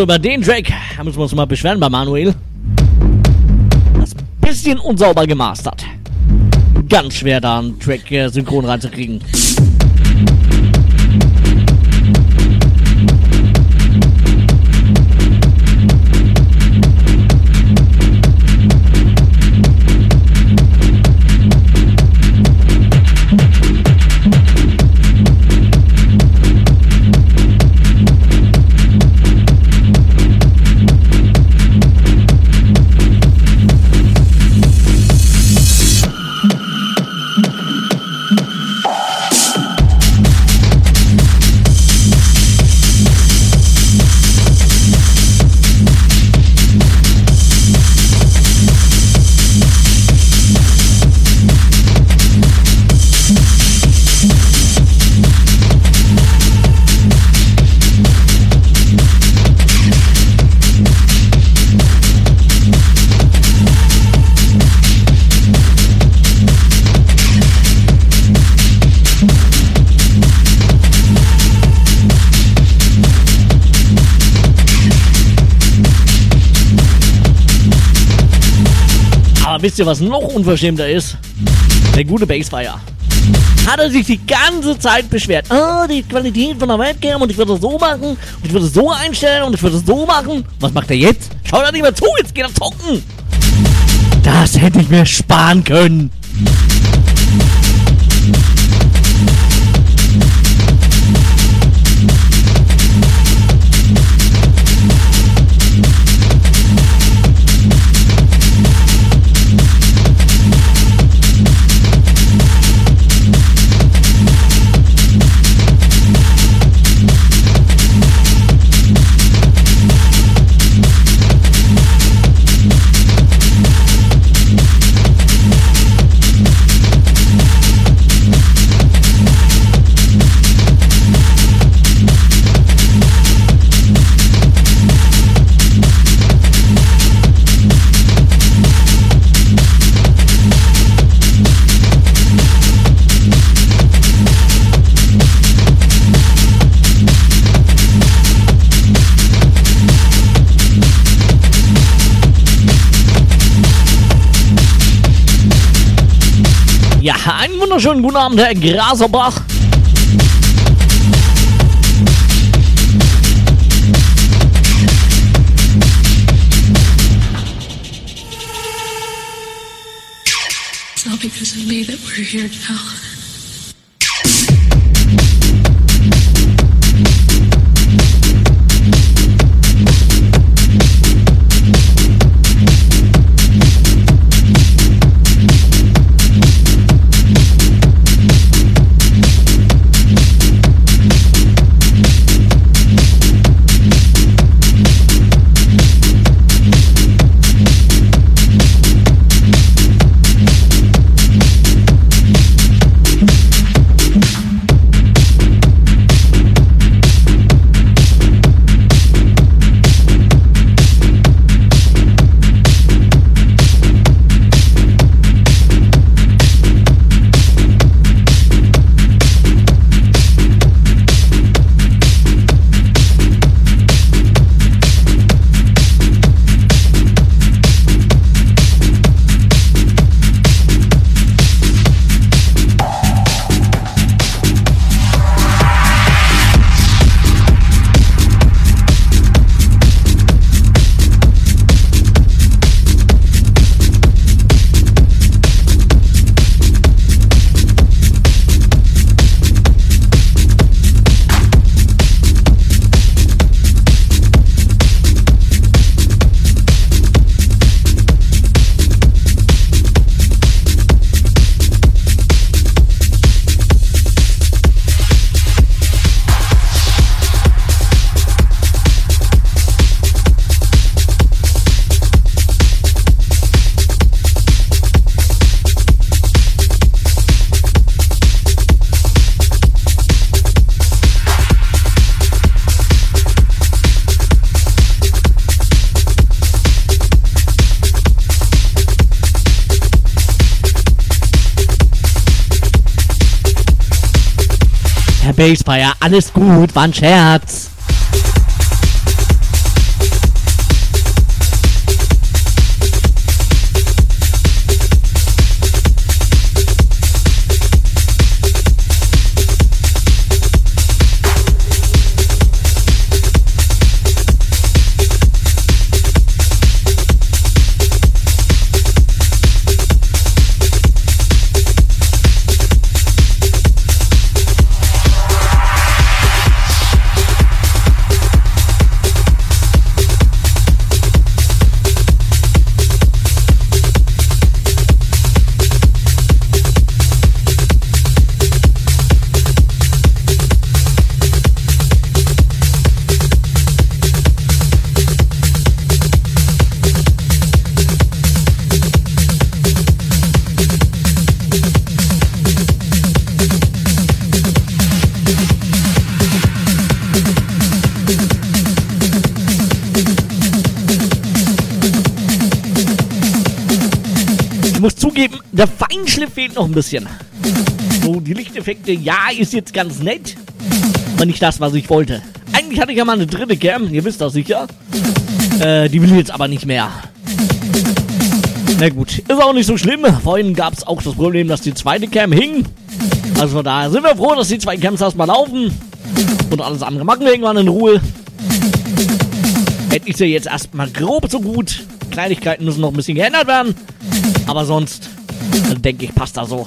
S1: Also über den Track da müssen wir uns mal beschweren bei Manuel. Das bisschen unsauber gemastert. Ganz schwer da einen Track äh, synchron reinzukriegen. Wisst ihr, was noch unverschämter ist? Der gute Bassfire. Hat er sich die ganze Zeit beschwert. Oh, die Qualität von der Webcam und ich würde es so machen und ich würde es so einstellen und ich würde es so machen. Was macht er jetzt? Schaut er nicht mehr zu, jetzt geht er zocken. Das hätte ich mir sparen können. Wunderschönen guten Abend, Herr Graserbach. It's not because of me that we're here now. Bassfire, alles gut, war ein Scherz. Der Feinschliff fehlt noch ein bisschen. So, die Lichteffekte, ja, ist jetzt ganz nett. Aber nicht das, was ich wollte. Eigentlich hatte ich ja mal eine dritte Cam, ihr wisst das sicher. Äh, die will jetzt aber nicht mehr. Na gut, ist auch nicht so schlimm. Vorhin gab es auch das Problem, dass die zweite Cam hing. Also von daher sind wir froh, dass die zwei Cams erstmal laufen. Und alles andere machen wir irgendwann in Ruhe. Hätte ich sie jetzt erstmal grob so gut. Kleinigkeiten müssen noch ein bisschen geändert werden. Aber sonst, denke ich, passt da so.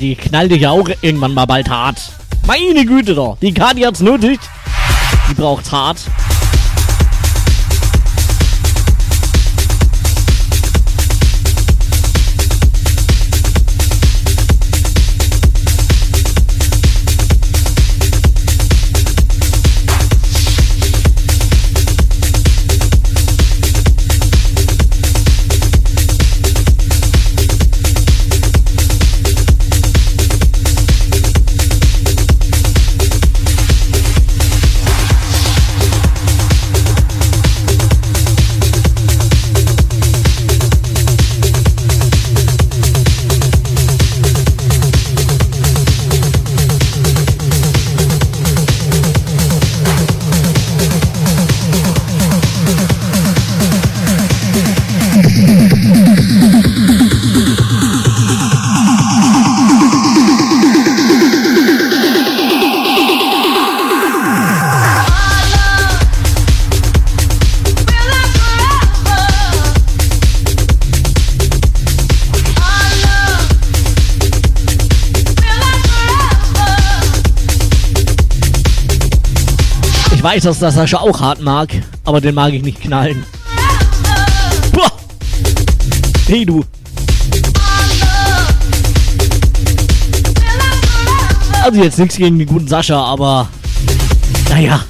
S1: Ja, Kati, knall dich ja auch irgendwann mal bald hart. Meine Güte doch, die Kati hat's nötig. Die braucht's hart. Weiß, dass das Sascha auch hart mag, aber den mag ich nicht knallen. Boah. Hey du. Also jetzt nichts gegen den guten Sascha, aber naja.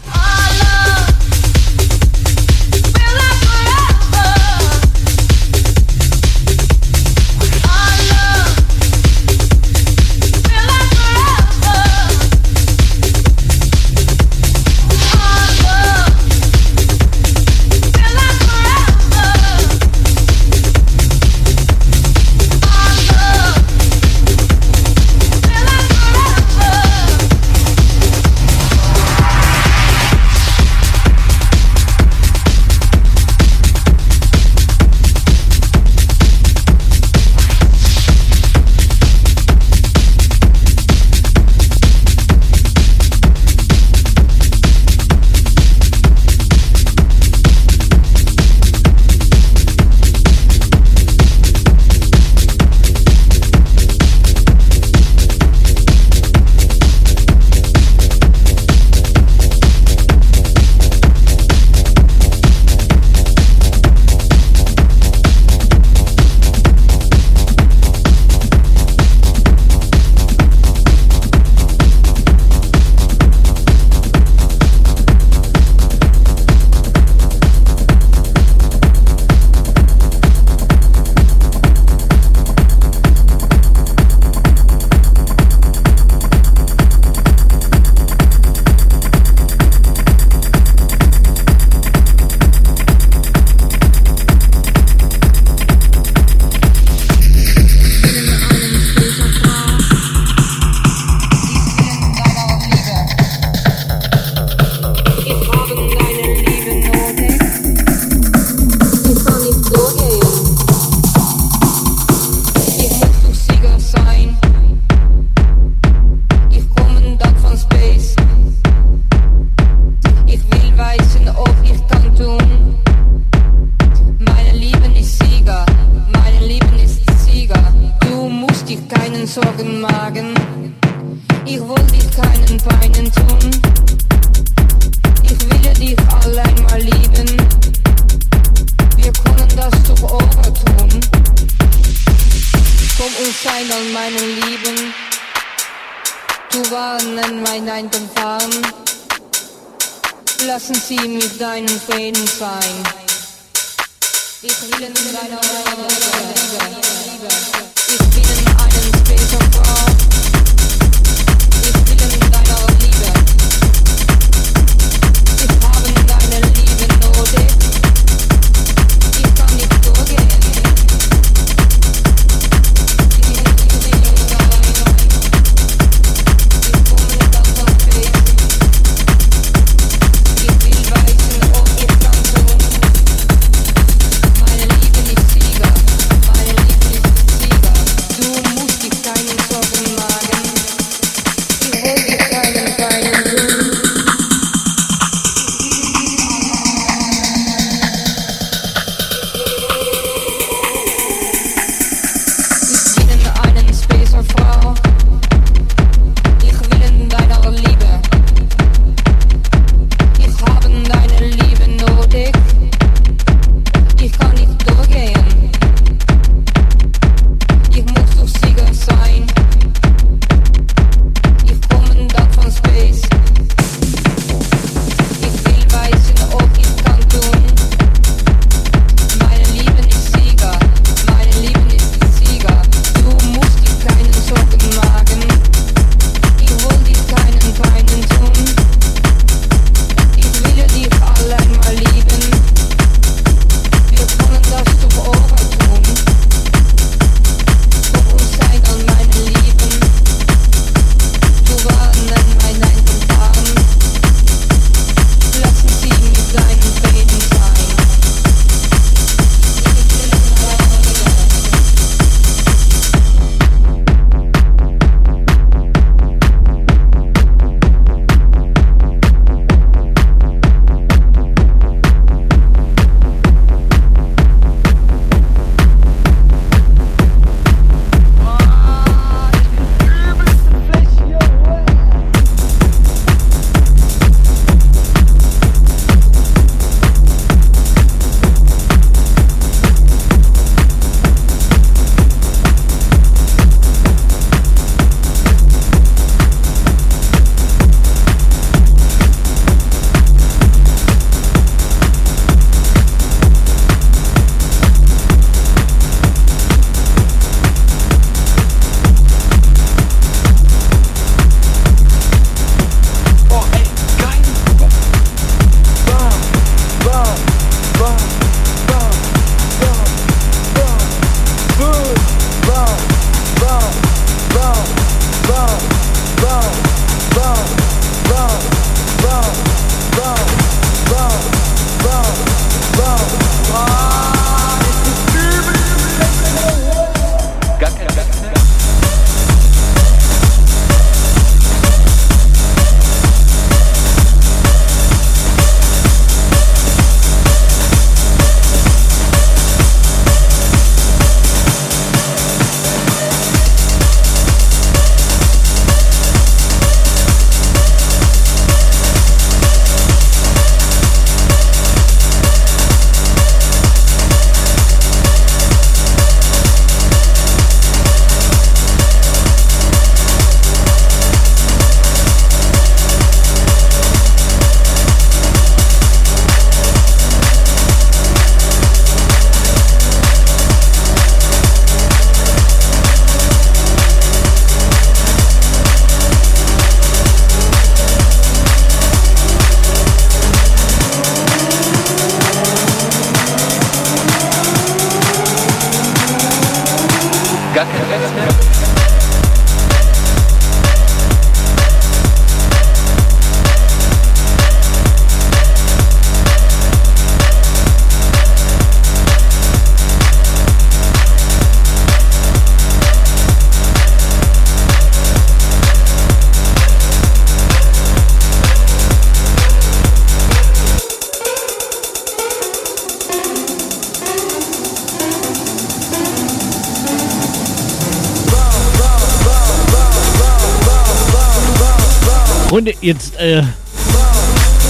S1: Jetzt, äh,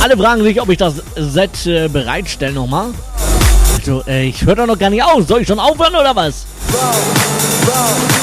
S1: alle fragen sich, ob ich das Set äh, bereitstelle nochmal. Also, äh, ich höre doch noch gar nicht auf. Soll ich schon aufhören oder was?
S5: Hast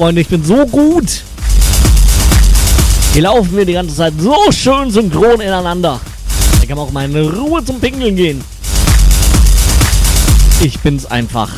S1: Freunde, ich bin so gut. Hier laufen wir die ganze Zeit so schön synchron ineinander. Da kann man auch mal in Ruhe zum Pinkeln gehen. Ich bin's einfach.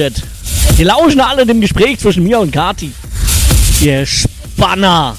S1: So still im Chat? Die lauschen alle dem Gespräch zwischen mir und Kati. Ihr Spanner.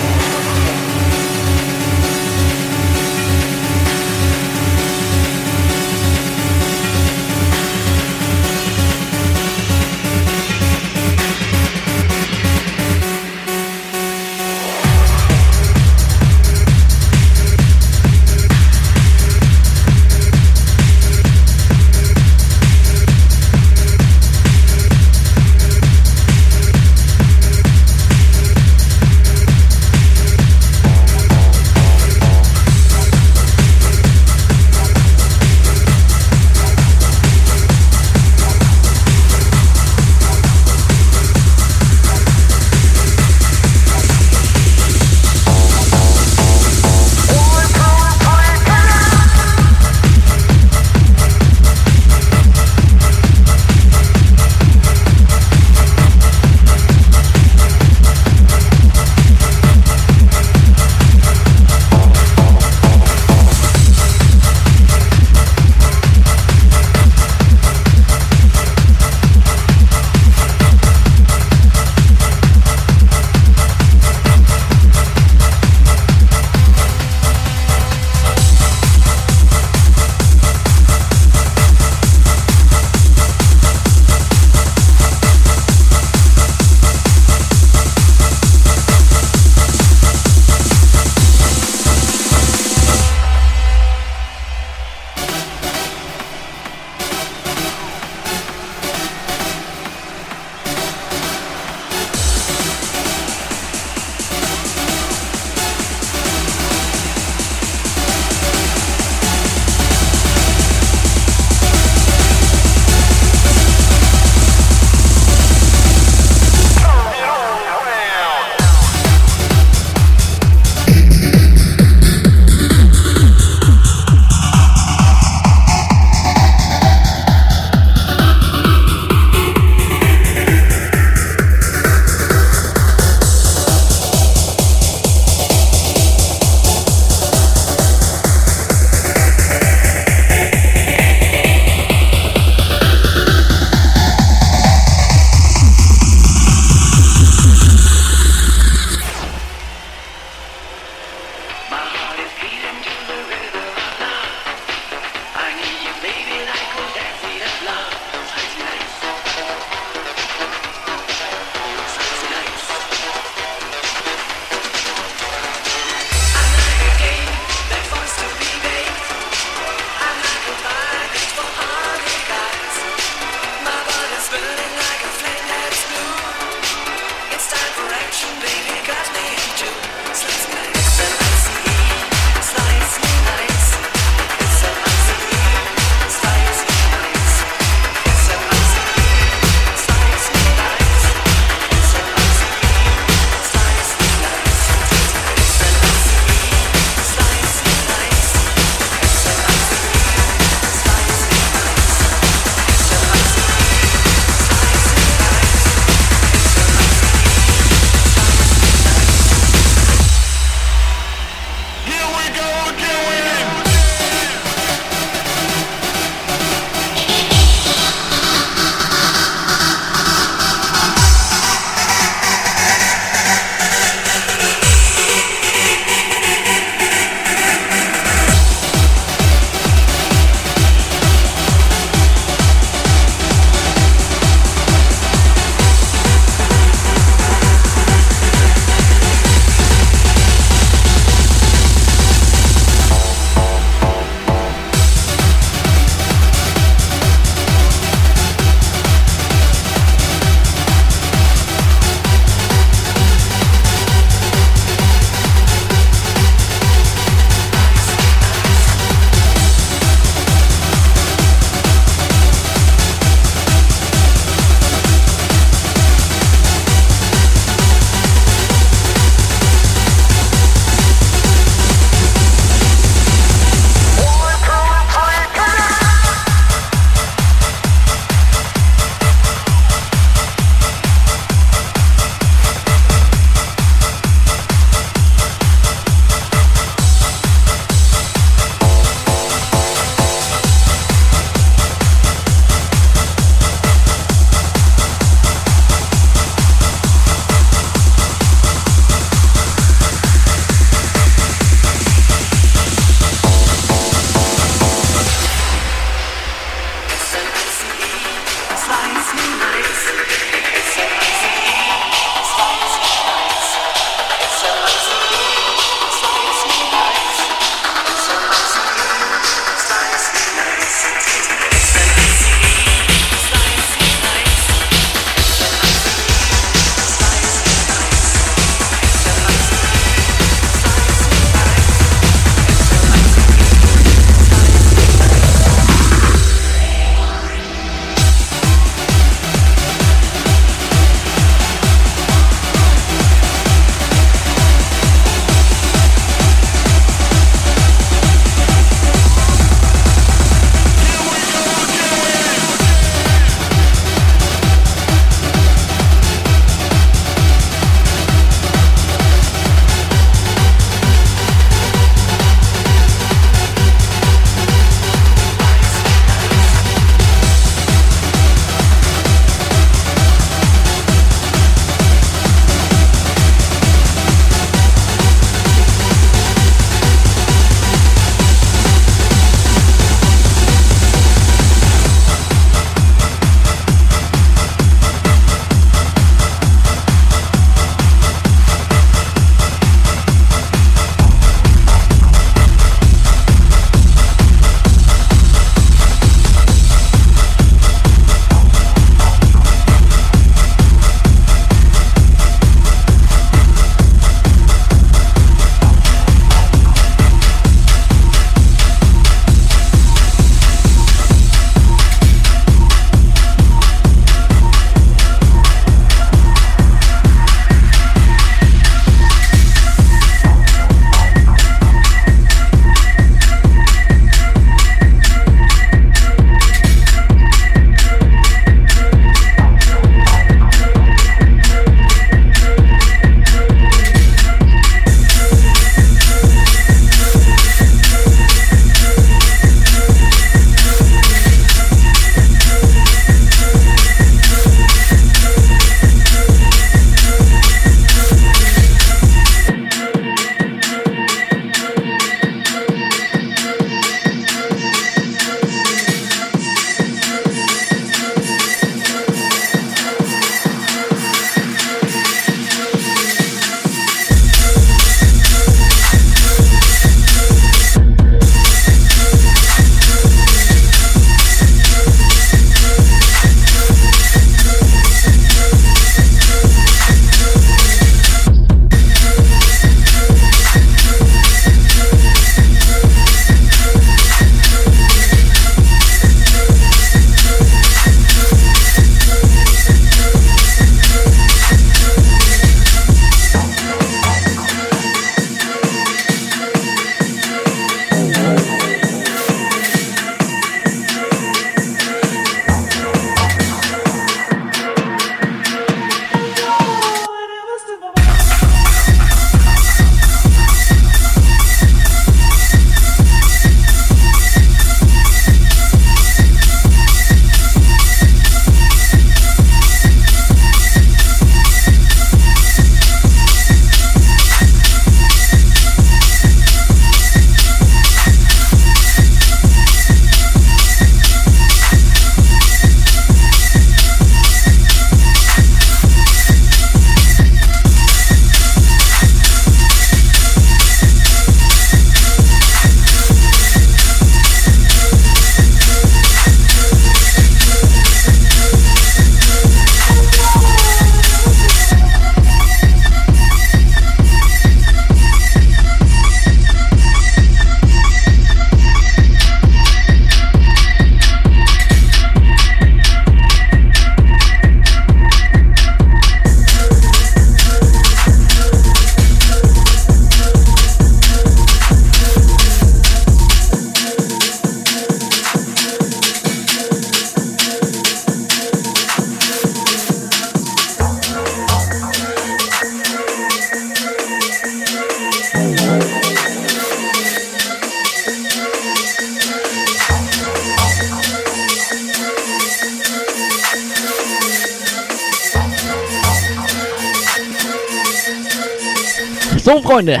S1: Freunde.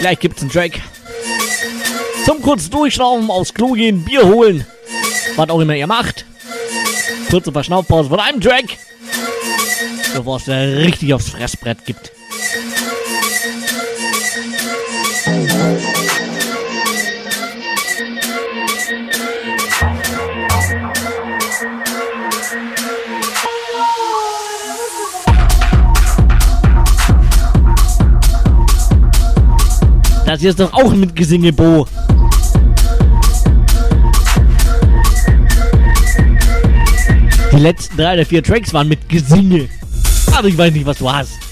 S1: Gleich gibt's einen Track. Zum kurz durchschnaufen, aufs Klo gehen, Bier holen. Was auch immer ihr macht. Kurze Verschnaufpause von einem Track. Bevor es richtig aufs Fressbrett gibt. Das hier ist doch auch mit Gesinge, Bo. Die letzten drei oder vier Tracks waren mit Gesinge. Aber ich weiß nicht, was du hast.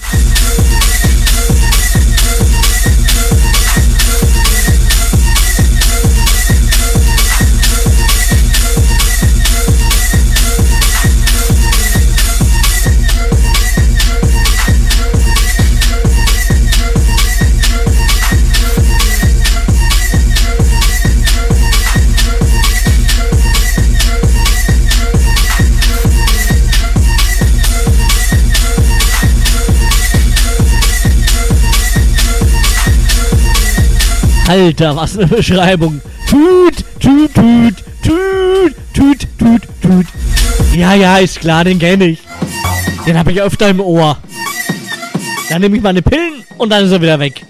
S1: Alter, was eine Beschreibung. Tut, tut, tut, tut, tut, tut, tut. Ja, ja, ist klar, den kenne ich. Den habe ich öfter im Ohr. Dann nehme ich meine Pillen und dann ist er wieder weg.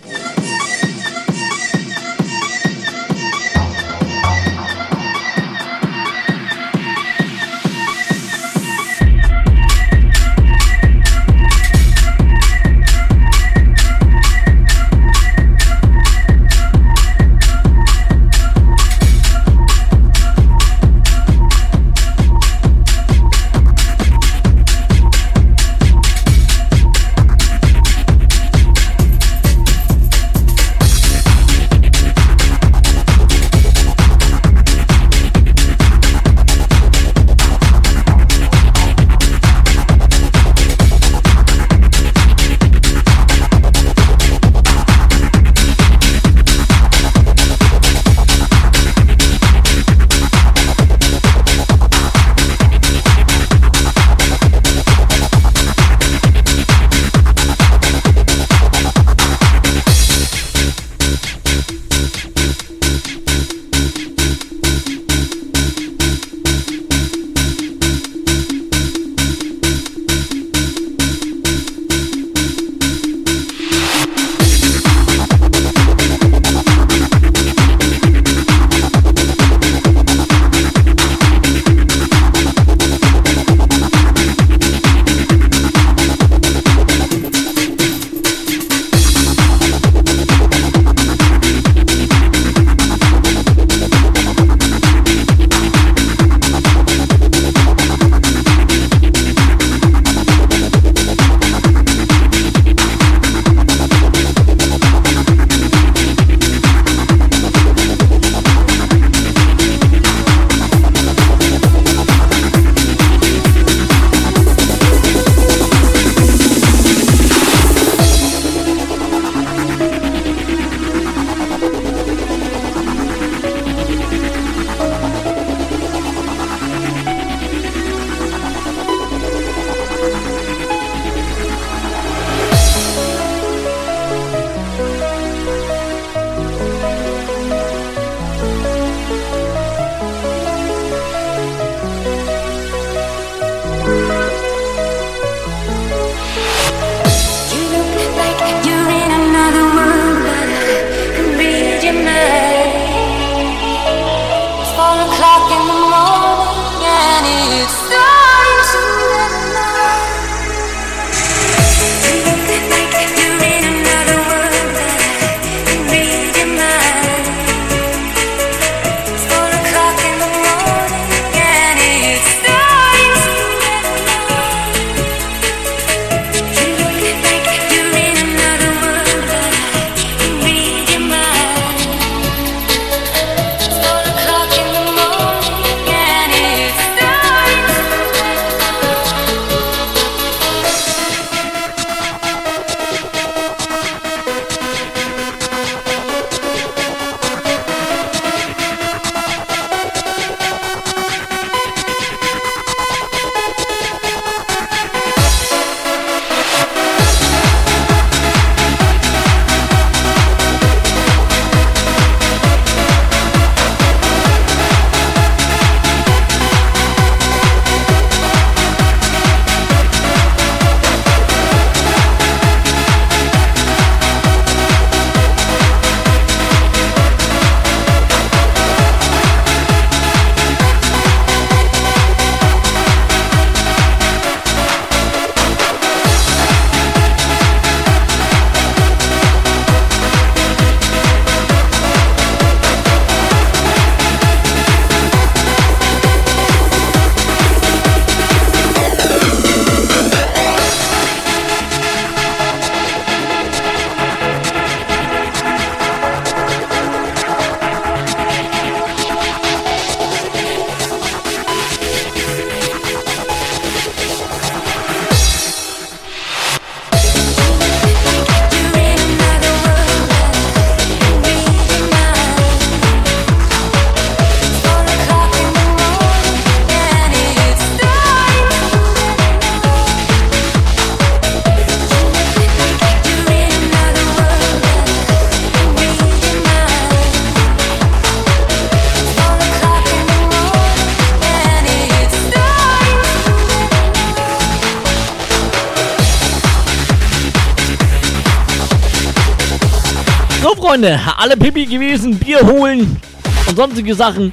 S1: So, Freunde, alle Pipi gewesen, Bier holen und sonstige Sachen.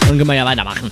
S1: Dann können wir ja weitermachen.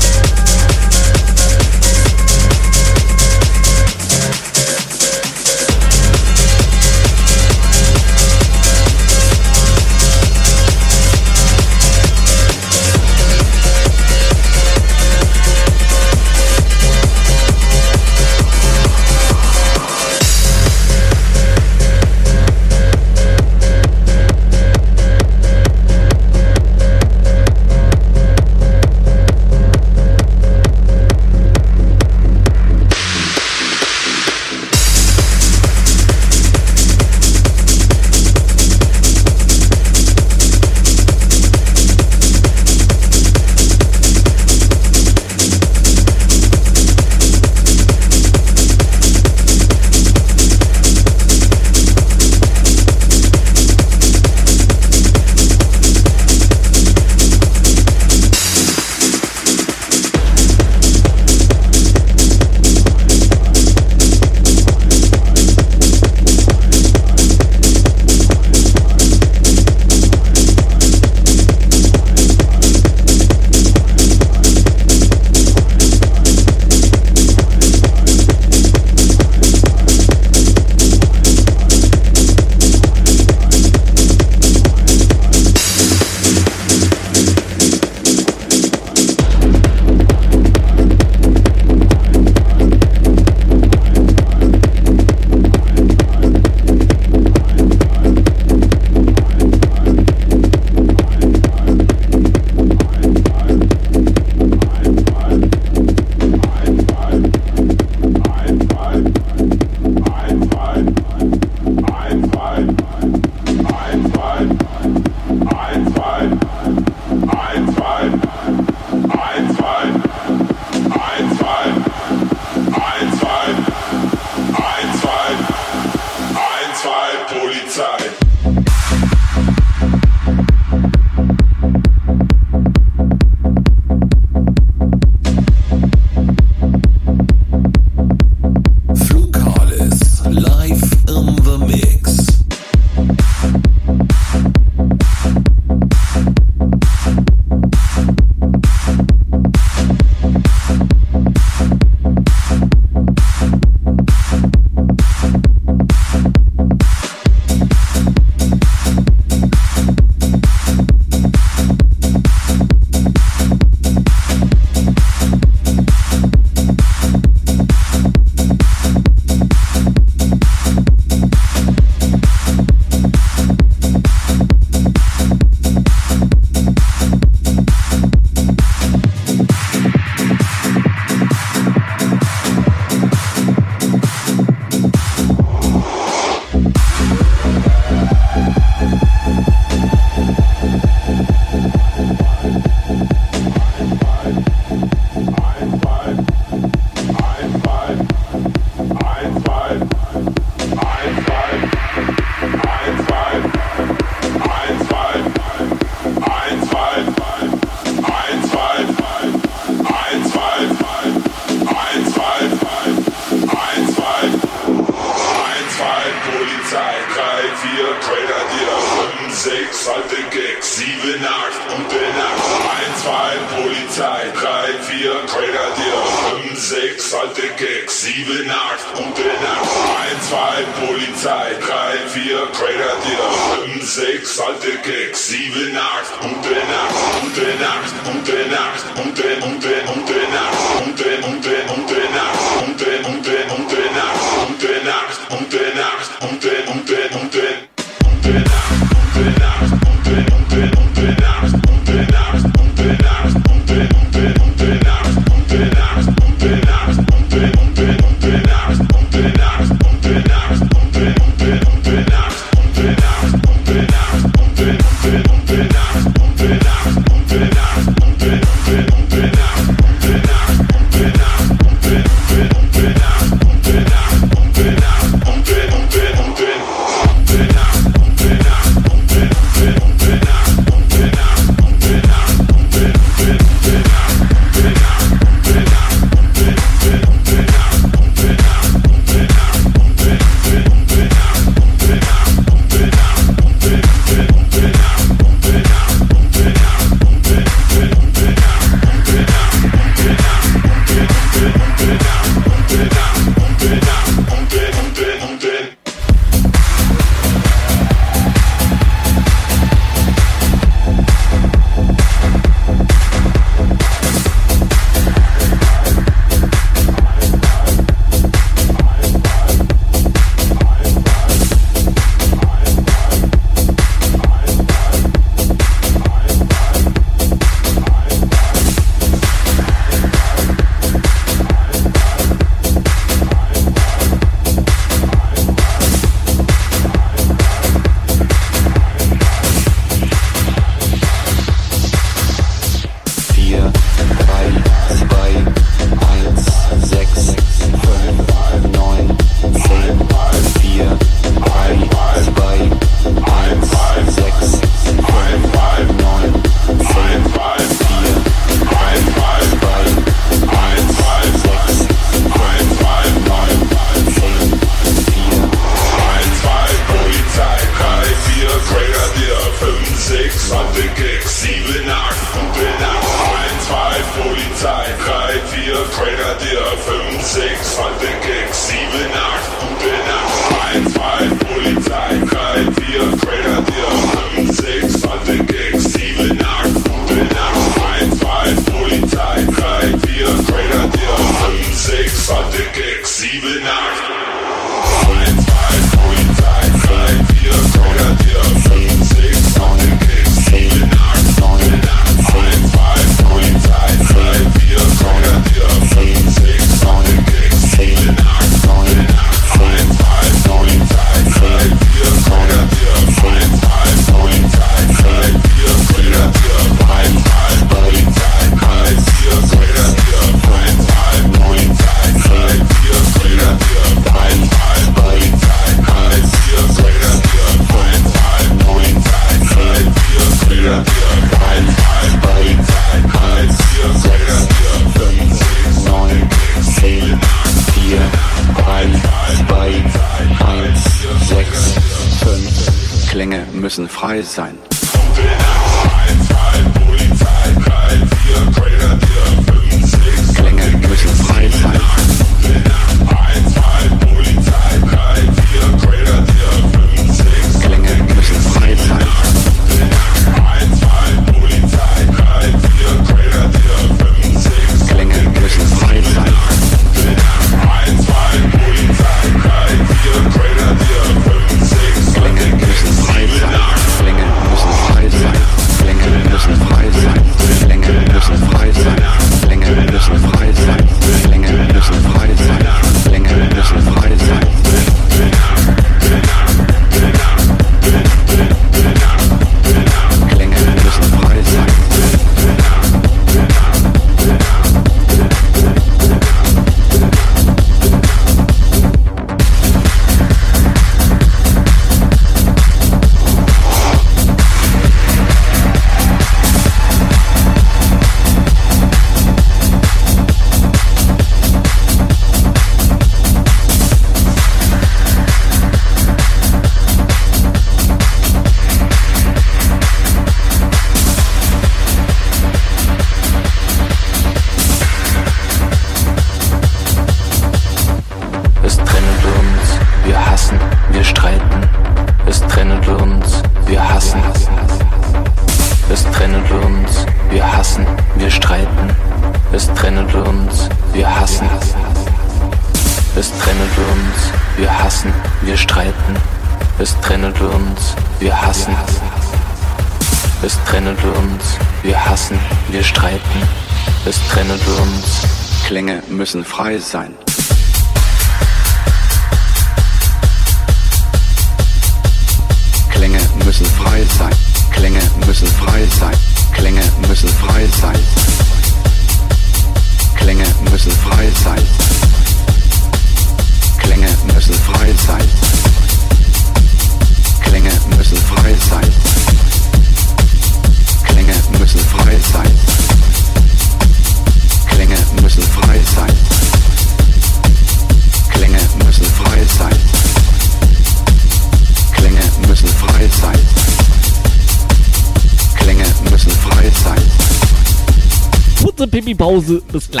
S1: pues claro.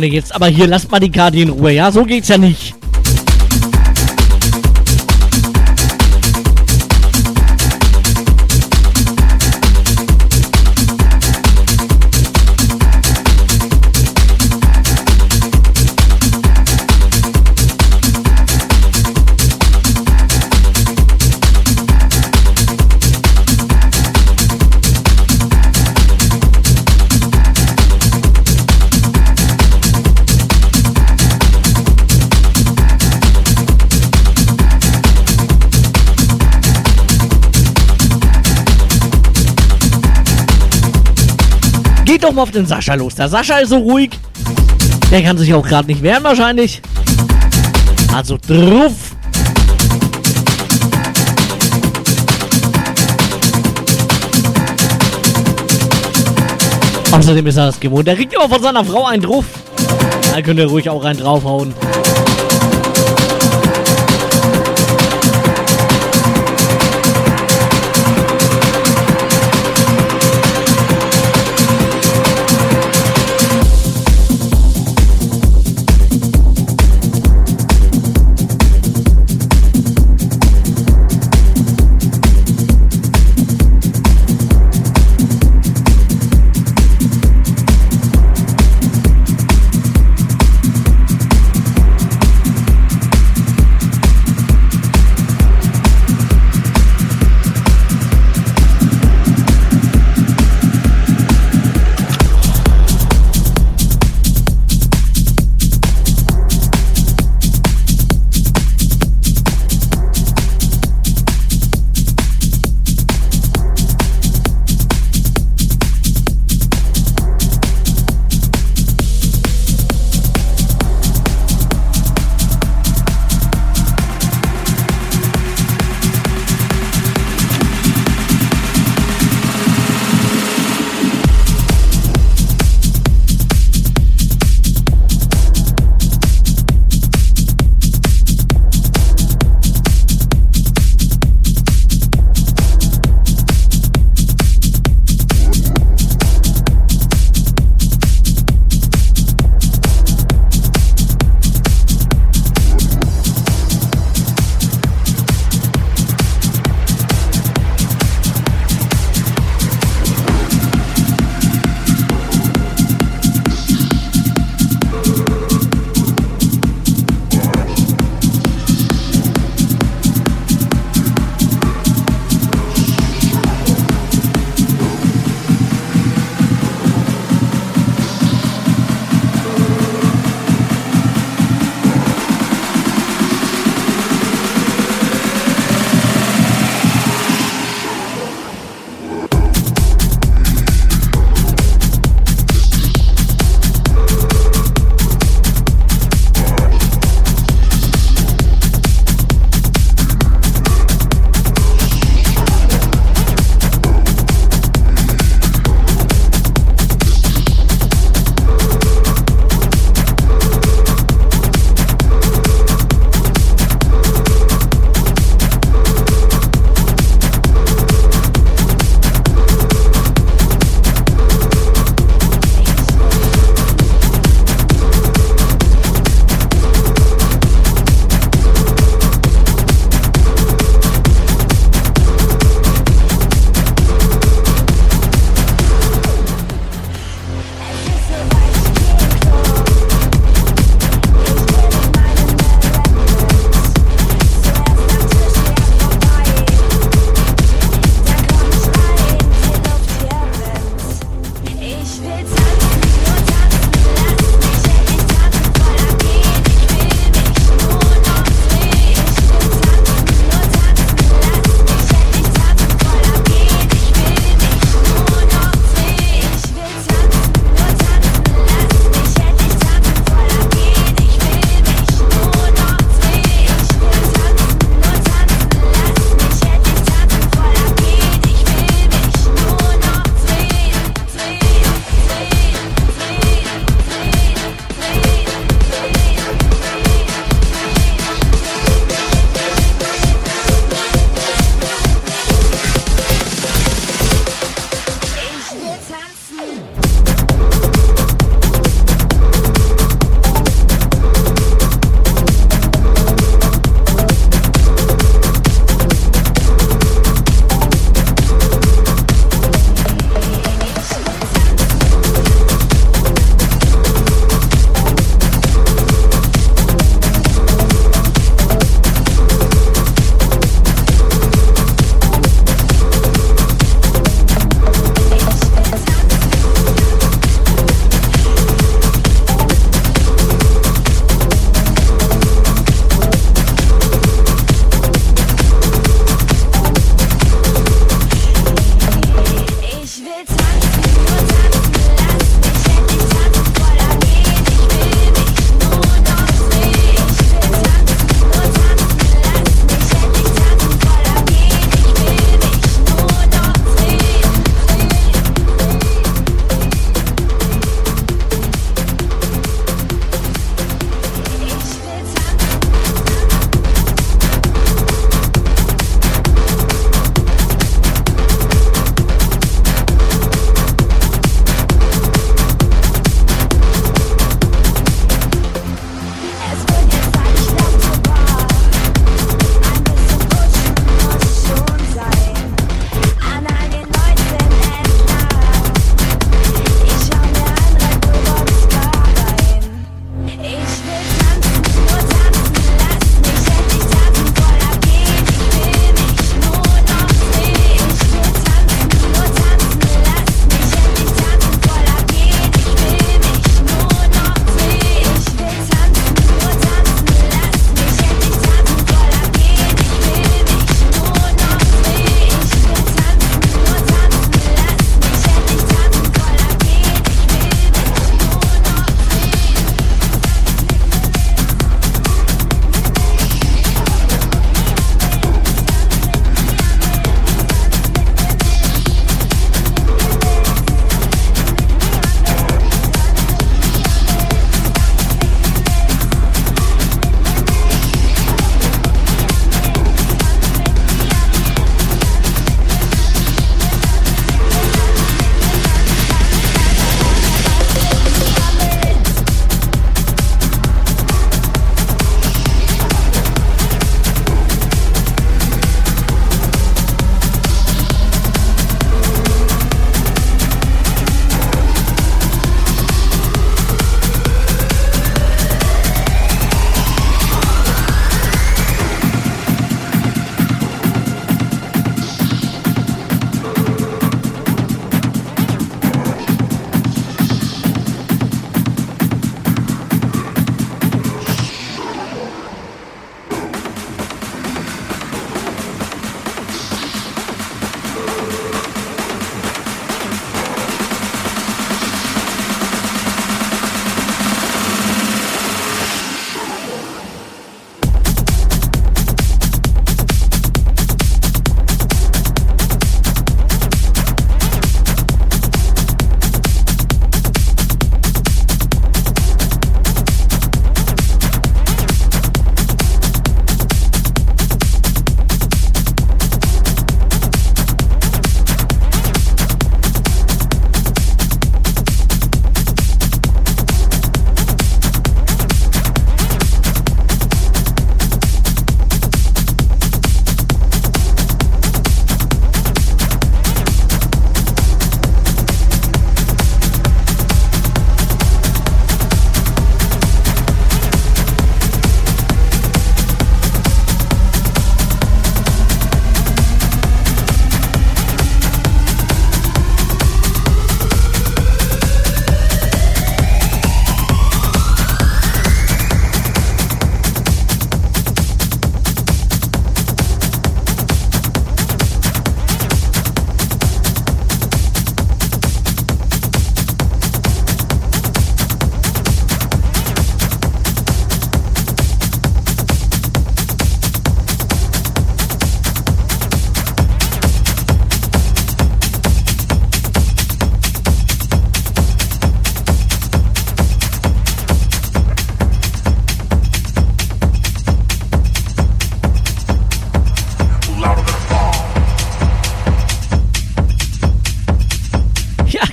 S1: Freunde, jetzt aber hier, lasst mal die Karte in Ruhe, ja? So geht's ja nicht. Doch mal auf den Sascha los. Der Sascha ist so ruhig. Der kann sich auch gerade nicht wehren wahrscheinlich. Also drauf. Außerdem ist er das gewohnt. Der kriegt immer von seiner Frau einen drauf. Da könnt ihr ruhig auch einen draufhauen.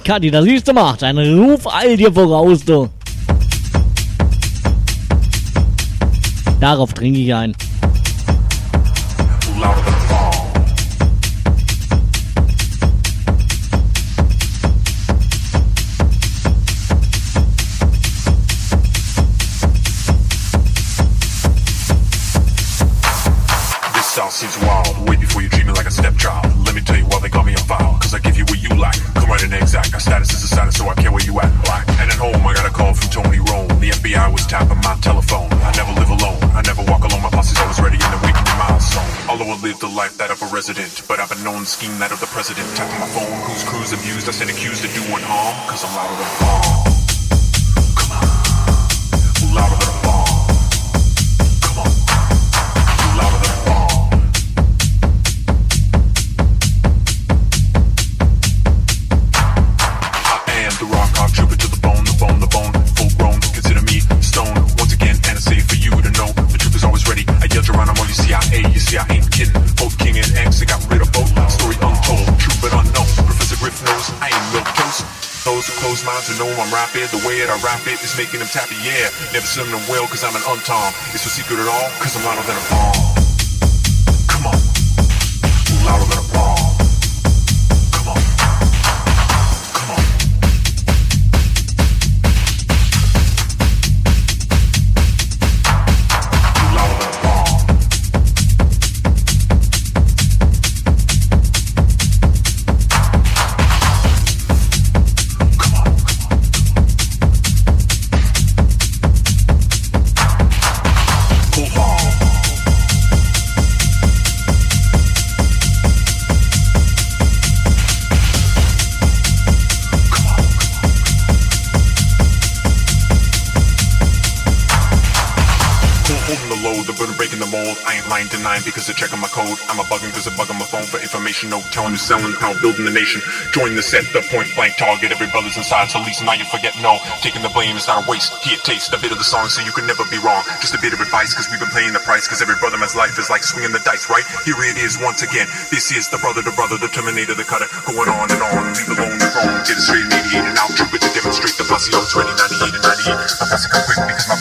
S1: Kathi, da siehst du mal, dein Ruf all dir voraus, du. Darauf trinke ich ein.
S6: President. Tapping my phone, whose crews abused. I stand accused of doing harm. Cause I'm louder than making them tap tappy, yeah. Never send them well, cause I'm an untom. It's no secret at all, cause I'm louder than a bomb. No telling who's selling how building the nation. Join the set, the point blank target. Every brother's inside, so least now you forget no. Taking the blame is not a waste. Here, taste a bit of the song so you can never be wrong. Just a bit of advice because we've been paying the price. Because every brother man's life is like swinging the dice, right? Here it is once again. This is the brother, the brother, the terminator, the cutter. Going on and on. Leave alone the wrong. Get it straight, mediated out. Troop it to demonstrate the posse. Ready, 98 and 98. My posse come quick because my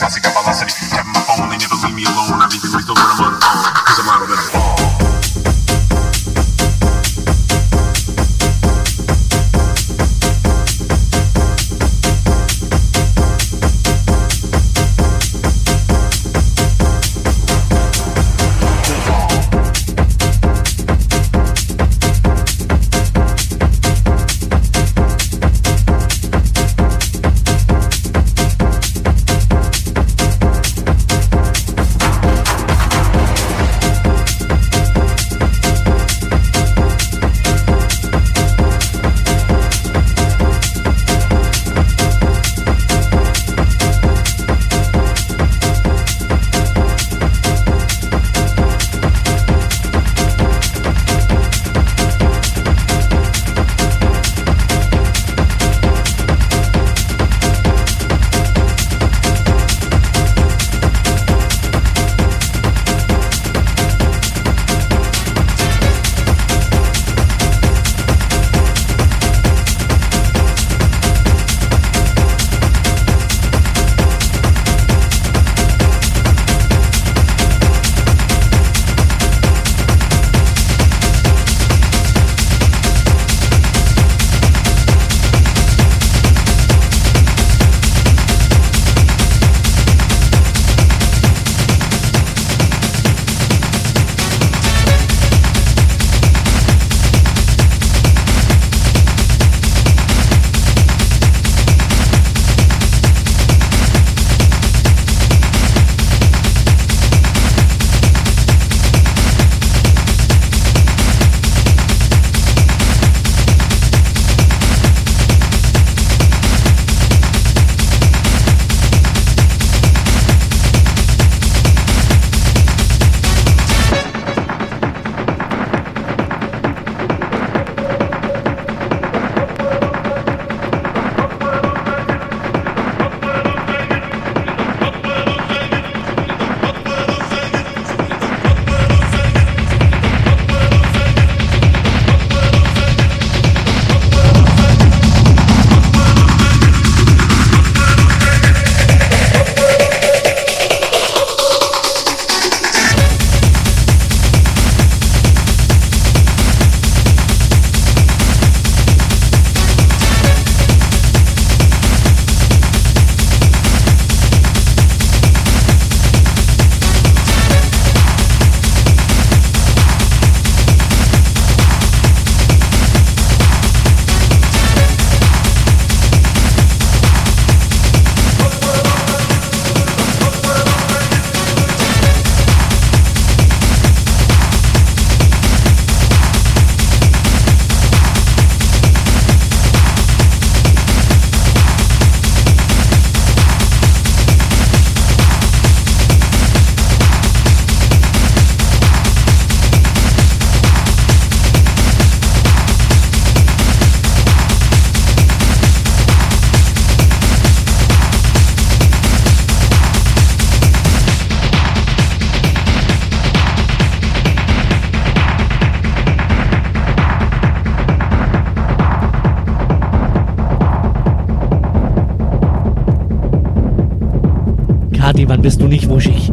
S1: Ey, wann bist du nicht wuschig?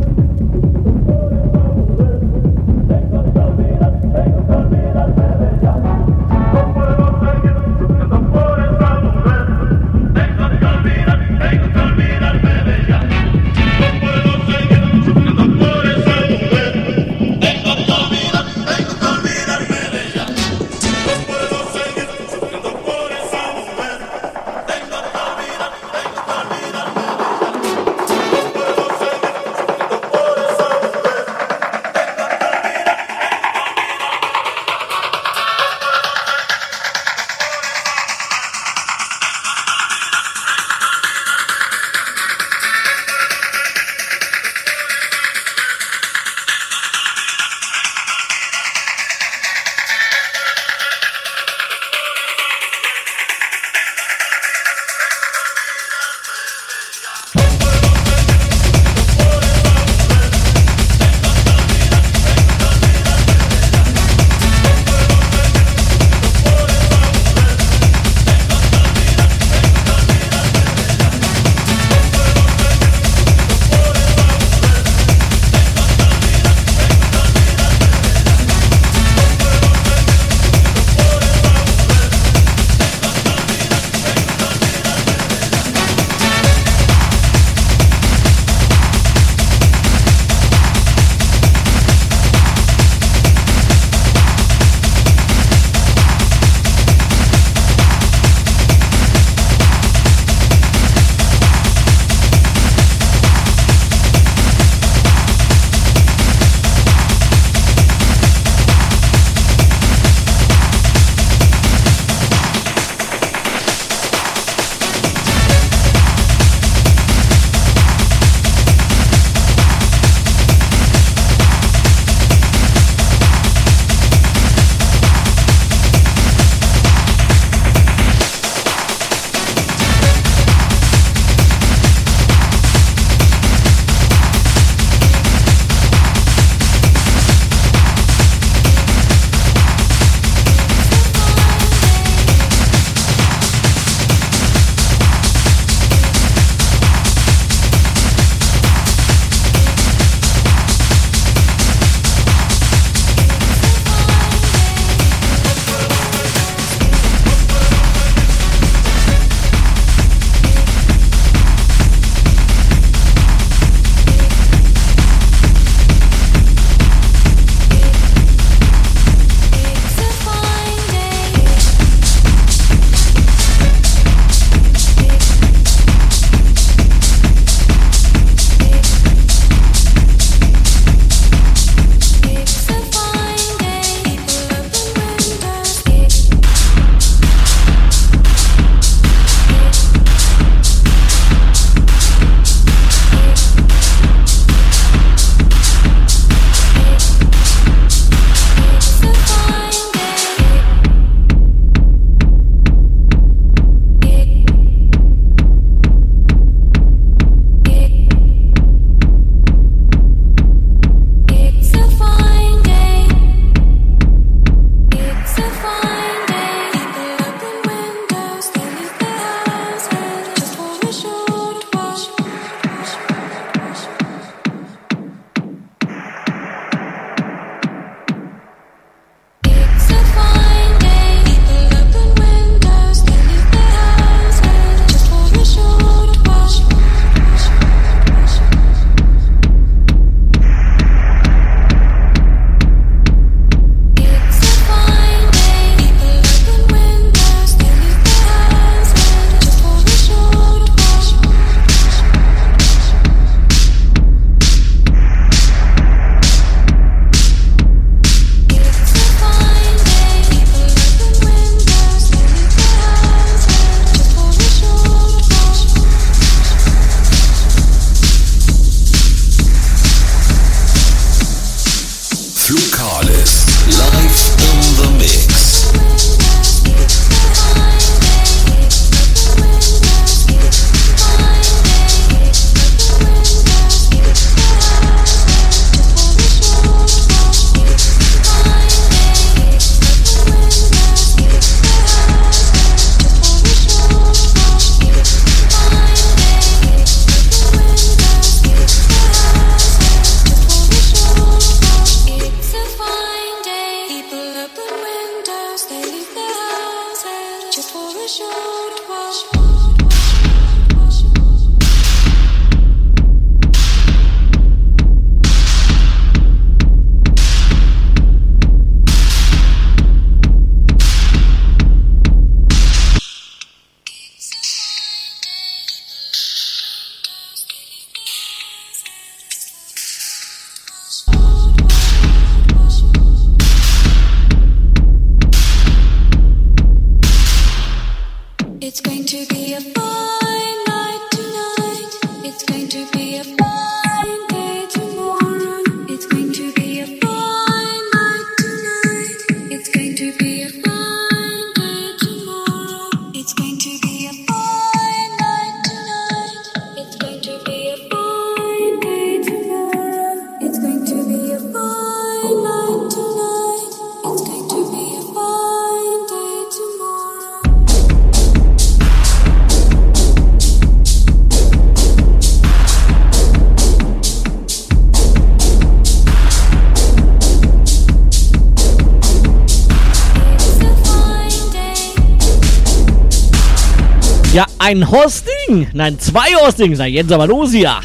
S1: ein Hosting. Nein, zwei Hostings. Na, jetzt aber los hier.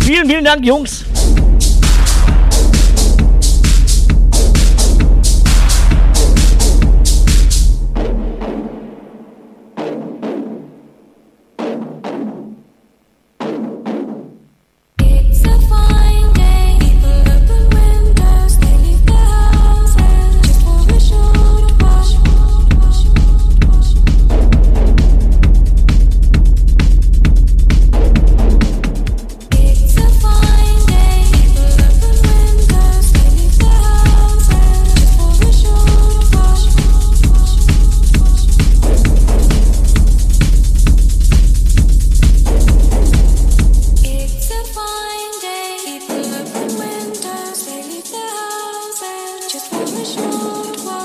S1: Vielen, vielen Dank, Jungs.